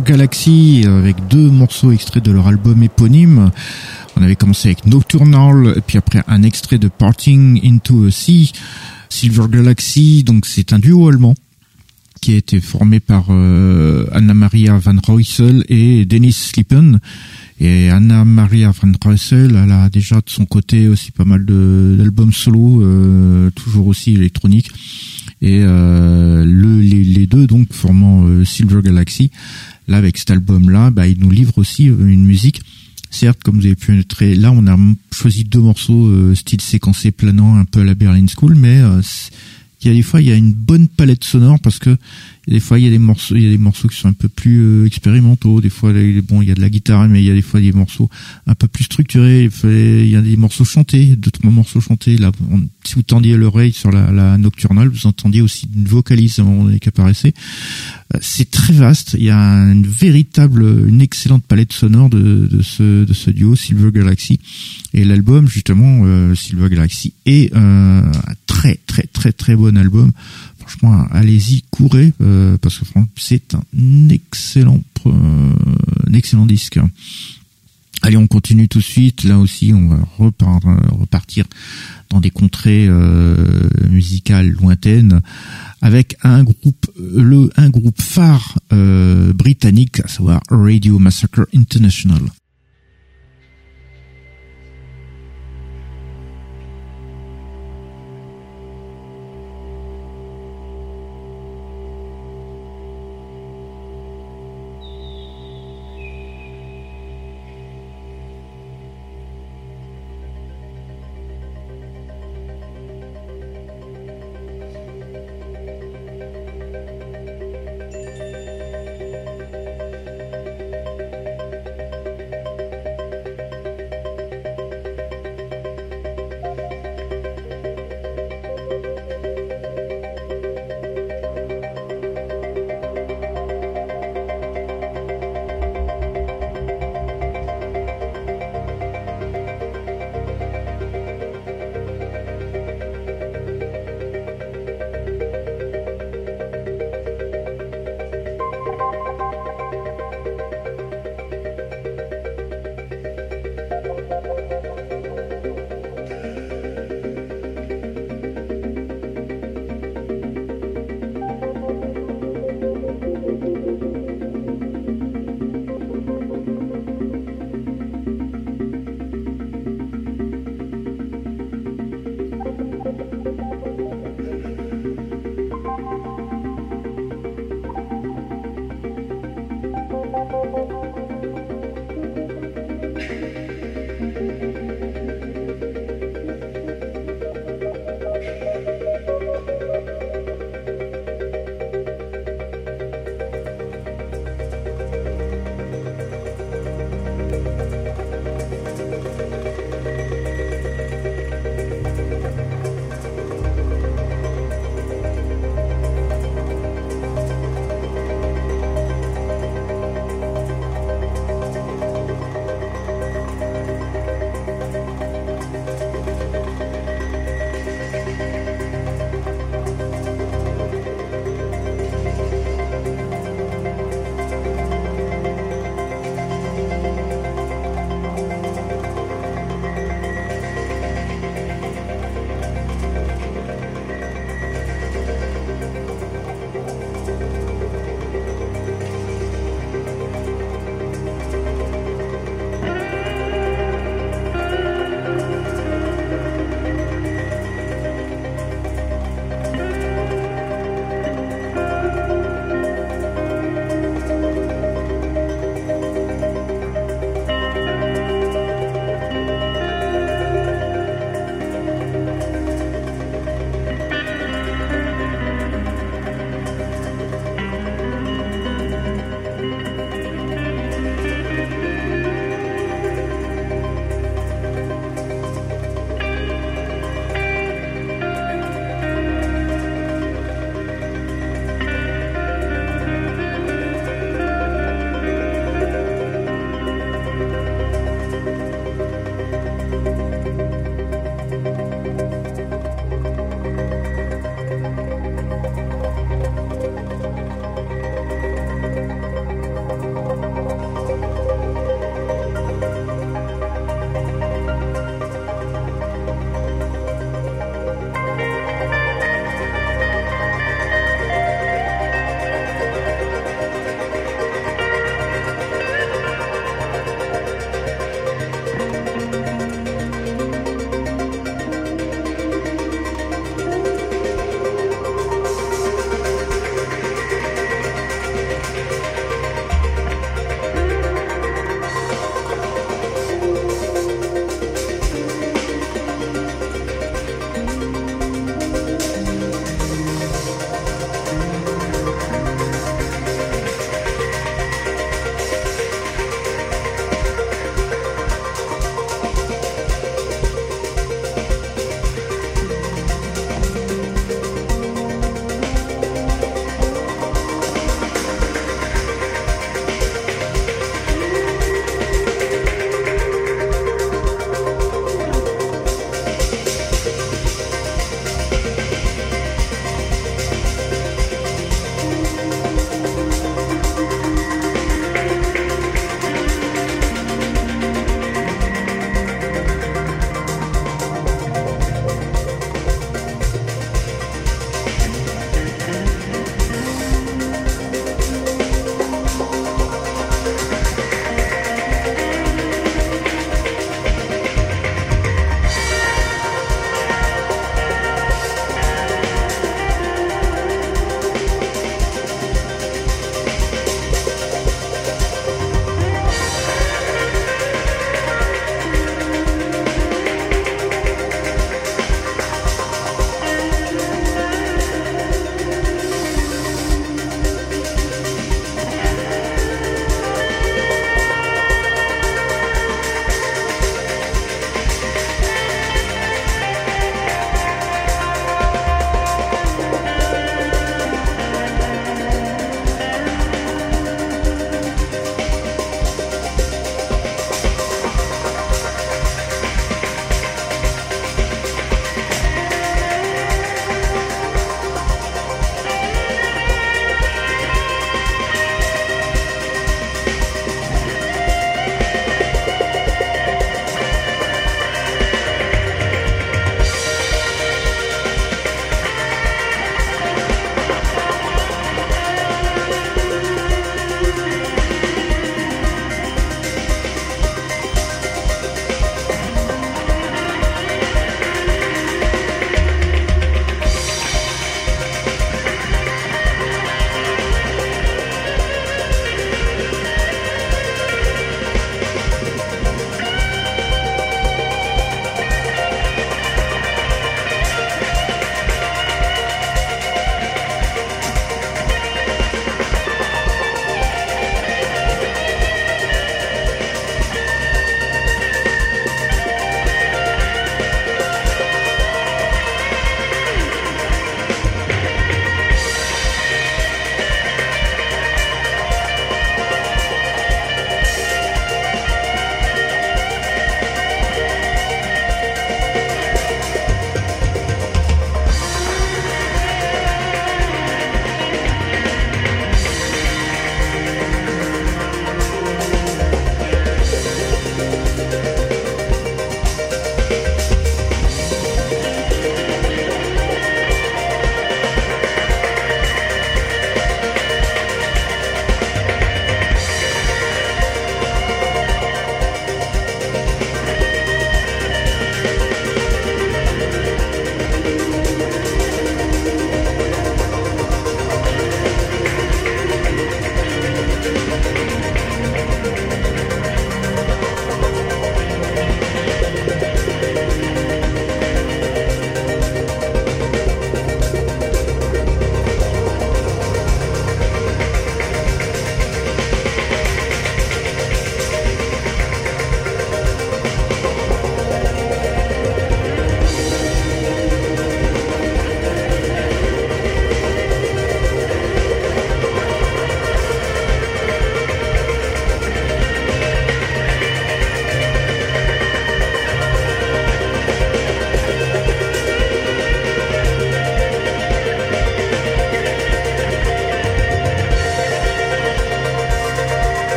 Silver Galaxy avec deux morceaux extraits de leur album éponyme. On avait commencé avec Nocturnal, et puis après un extrait de Parting into a Sea. Silver Galaxy, donc c'est un duo allemand qui a été formé par euh, Anna Maria van Ruysel et Dennis Slippen. Et Anna Maria van Ruysel, elle a déjà de son côté aussi pas mal d'albums solo, euh, toujours aussi électroniques. Et euh, le, les, deux donc formant euh, Silver Galaxy. Là avec cet album-là, bah, il nous livre aussi une musique Certes, comme vous noter, là on a choisi deux morceaux style séquencé planant un peu à la Berlin School, mais il y a des fois il y a une bonne palette sonore parce que des fois il y a des morceaux il y a des morceaux qui sont un peu plus euh, expérimentaux. Des fois bon il y a de la guitare mais il y a des fois des morceaux un peu plus structurés. Il, y a des morceaux chantés deux trois morceaux chantés. Là si vous tendiez l'oreille sur la, nocturnale vous entendiez aussi une vocalise à un moment donné qui apparaissait. Euh, c'est très vaste. Il y a une véritable une excellente palette sonore de, de ce de ce duo Silver Galaxy. Et l'album justement euh, Silver Galaxy est un très très très très bon album. Franchement, allez-y, courez euh, parce que c'est un excellent euh, excellent disque. Allez, on continue tout de suite. Là aussi, on va repartir dans des contrées euh, musicales lointaines avec un groupe, le un groupe phare britannique, à savoir Radio Massacre International.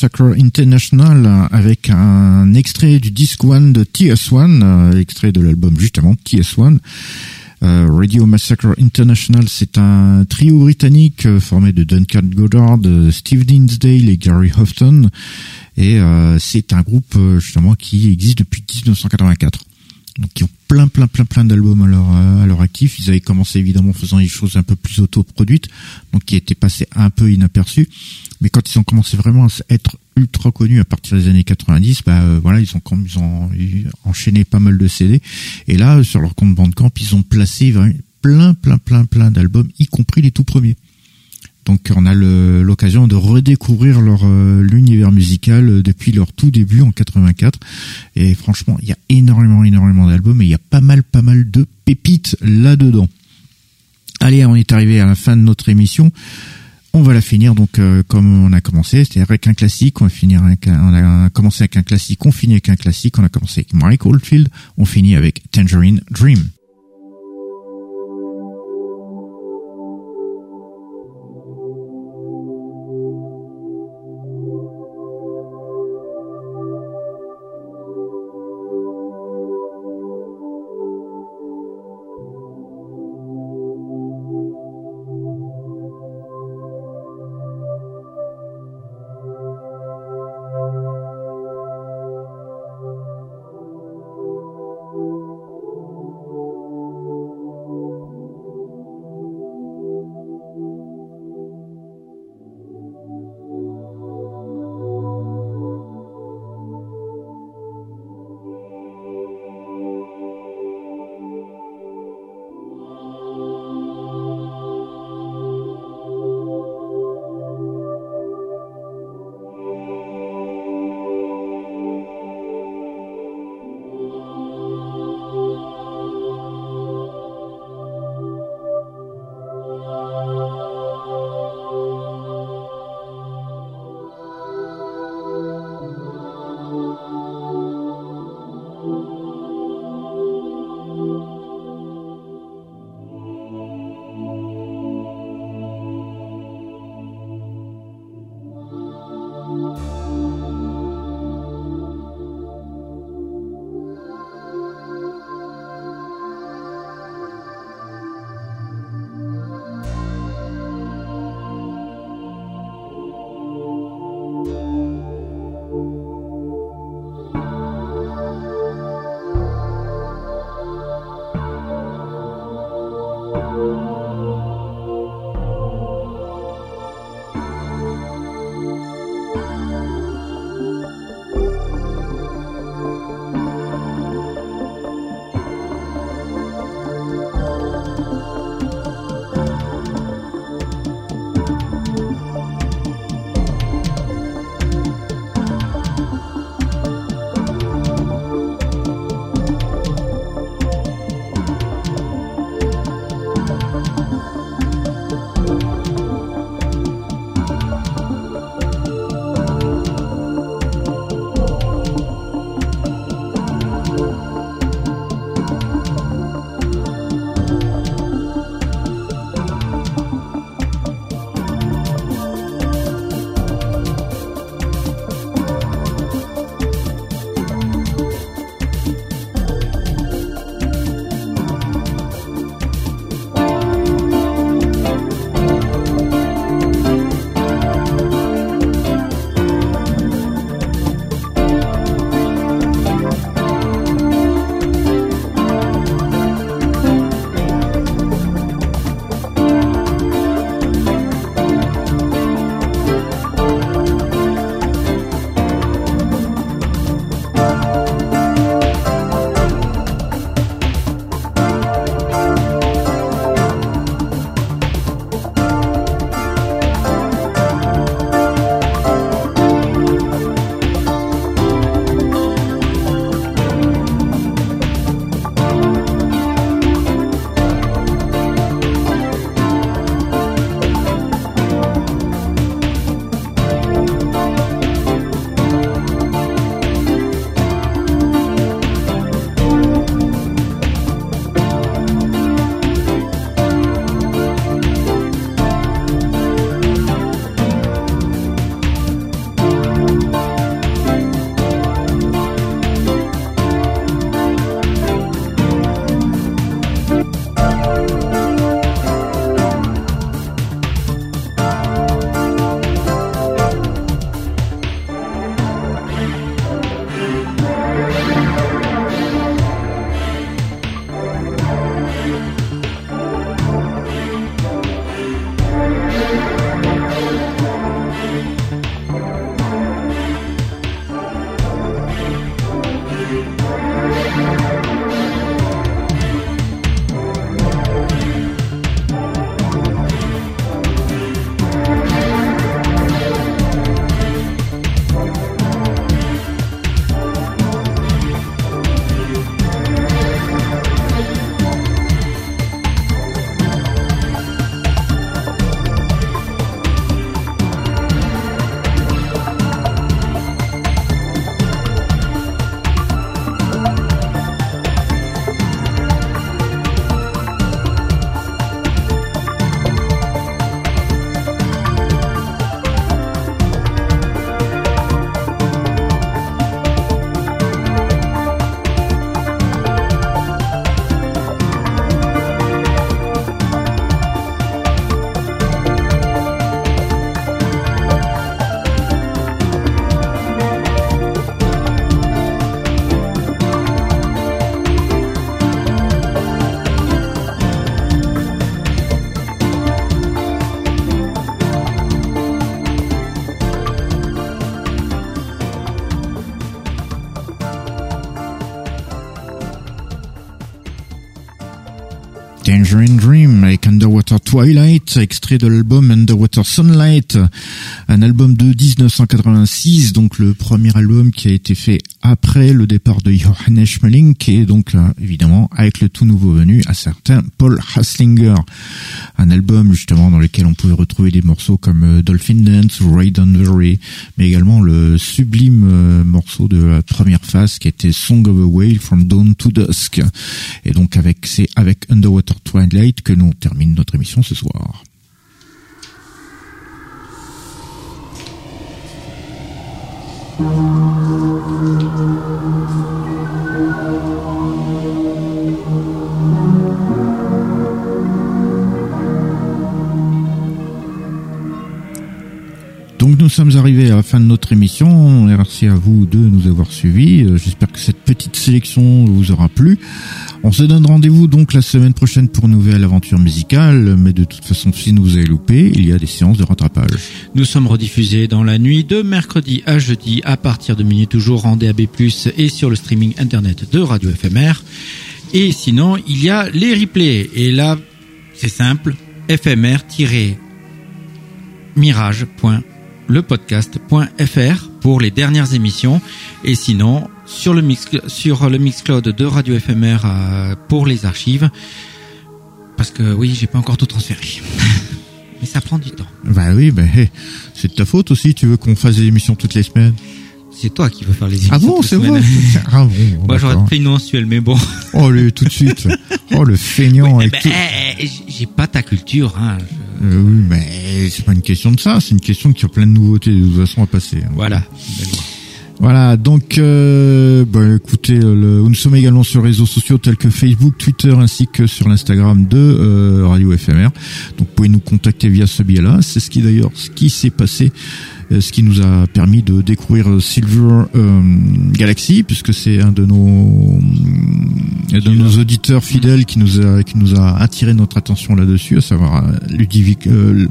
Massacre International avec un extrait du disc One de TS1, euh, extrait de l'album justement TS1. Euh, Radio Massacre International, c'est un trio britannique euh, formé de Duncan Goddard, Steve Dinsdale et Gary Houghton. Et c'est un groupe justement qui existe depuis 1984. Donc ils ont plein plein plein plein d'albums à leur à leur actif. Ils avaient commencé évidemment faisant des choses un peu plus autoproduites, donc qui étaient passés un peu inaperçus. Mais quand ils ont commencé vraiment à être ultra connus à partir des années 90, bah euh, voilà, ils ont ils ont enchaîné pas mal de CD. Et là, sur leur compte Bandcamp, ils ont placé plein, plein, plein, plein d'albums, y compris les tout premiers. Donc on a l'occasion de redécouvrir leur euh, l'univers musical euh, depuis leur tout début en 84. Et franchement, il y a énormément, énormément d'albums et il y a pas mal, pas mal de pépites là-dedans. Allez, on est arrivé à la fin de notre émission. On va la finir donc euh, comme on a commencé, c'est-à-dire avec un classique. On va finir avec on a commencé avec un classique, on finit avec un classique. On a commencé avec Mike Oldfield, on finit avec Tangerine Dream. Twilight, extrait de l'album Underwater Sunlight, un album de 1986, donc le premier album qui a été fait après le départ de Johannes Schmeling, qui est donc là, évidemment avec le tout nouveau venu, un certain Paul Haslinger. Un album justement dans lequel on pouvait retrouver des morceaux comme euh, Dolphin Dance Ray Dunbury, mais également le sublime euh, morceau de la première phase qui était Song of a Whale from Dawn to Dusk. Et donc avec c'est avec Underwater Twilight que nous termine notre émission ce soir. Thank you. Donc nous sommes arrivés à la fin de notre émission. Merci à vous de nous avoir suivis. Euh, J'espère que cette petite sélection vous aura plu. On se donne rendez-vous donc la semaine prochaine pour une nouvelle aventure musicale. Mais de toute façon, si nous avez loupé, il y a des séances de rattrapage. Nous sommes rediffusés dans la nuit de mercredi à jeudi à partir de minuit toujours en DAB+, et sur le streaming internet de Radio FMR. Et sinon, il y a les replays. Et là, c'est simple, fmr-mirage.lepodcast.fr pour les dernières émissions. Et sinon, sur le mix, sur le Mixcloud de Radio FMR euh, pour les archives. Parce que oui, j'ai pas encore tout transféré. Mais ça prend du temps. Bah oui, bah, c'est de ta faute aussi. Tu veux qu'on fasse des émissions toutes les semaines? C'est toi qui veux faire les émissions. Ah bon, c'est vrai semaines. Ah bon, Moi, j'aurais fait une mensuelle, mais bon. Oh, le, tout de suite. Oh, le feignant. Eh avec ben, eh, eh, j'ai pas ta culture, hein. Je- Euh, oui, mais c'est pas une question de ça. C'est une question qu'il y a plein de nouveautés de toute façon à passer. hein. Voilà. Voilà, donc euh, bah, écoutez, le- nous sommes également sur les réseaux sociaux tels que Facebook, Twitter ainsi que sur l'Instagram de euh, Radio FMR. Donc vous pouvez nous contacter via ce biais-là. C'est ce qui d'ailleurs ce qui s'est passé, ce qui nous a permis de découvrir euh, Silver euh, Galaxy, puisque c'est un de nos de nos auditeurs fidèles qui nous a qui nous a attiré notre attention là-dessus, à savoir euh, Ludovic. euh,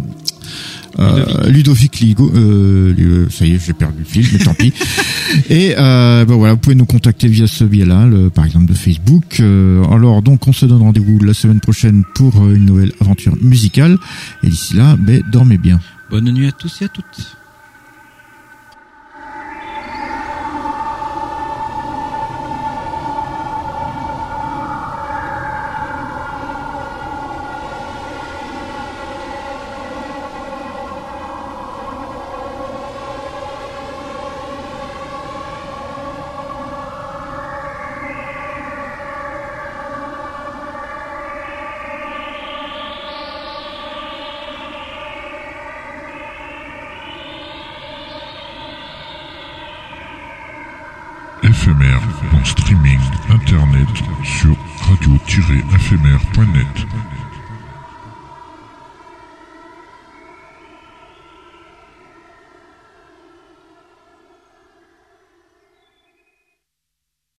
euh, Ludovic Ligo, euh, euh, ça y est, j'ai perdu le fil, mais tant pis. Et euh, ben voilà, vous pouvez nous contacter via ce biais-là, par exemple de Facebook. Euh, alors donc, on se donne rendez-vous la semaine prochaine pour euh, une nouvelle aventure musicale. Et d'ici là, ben dormez bien. Bonne nuit à tous et à toutes.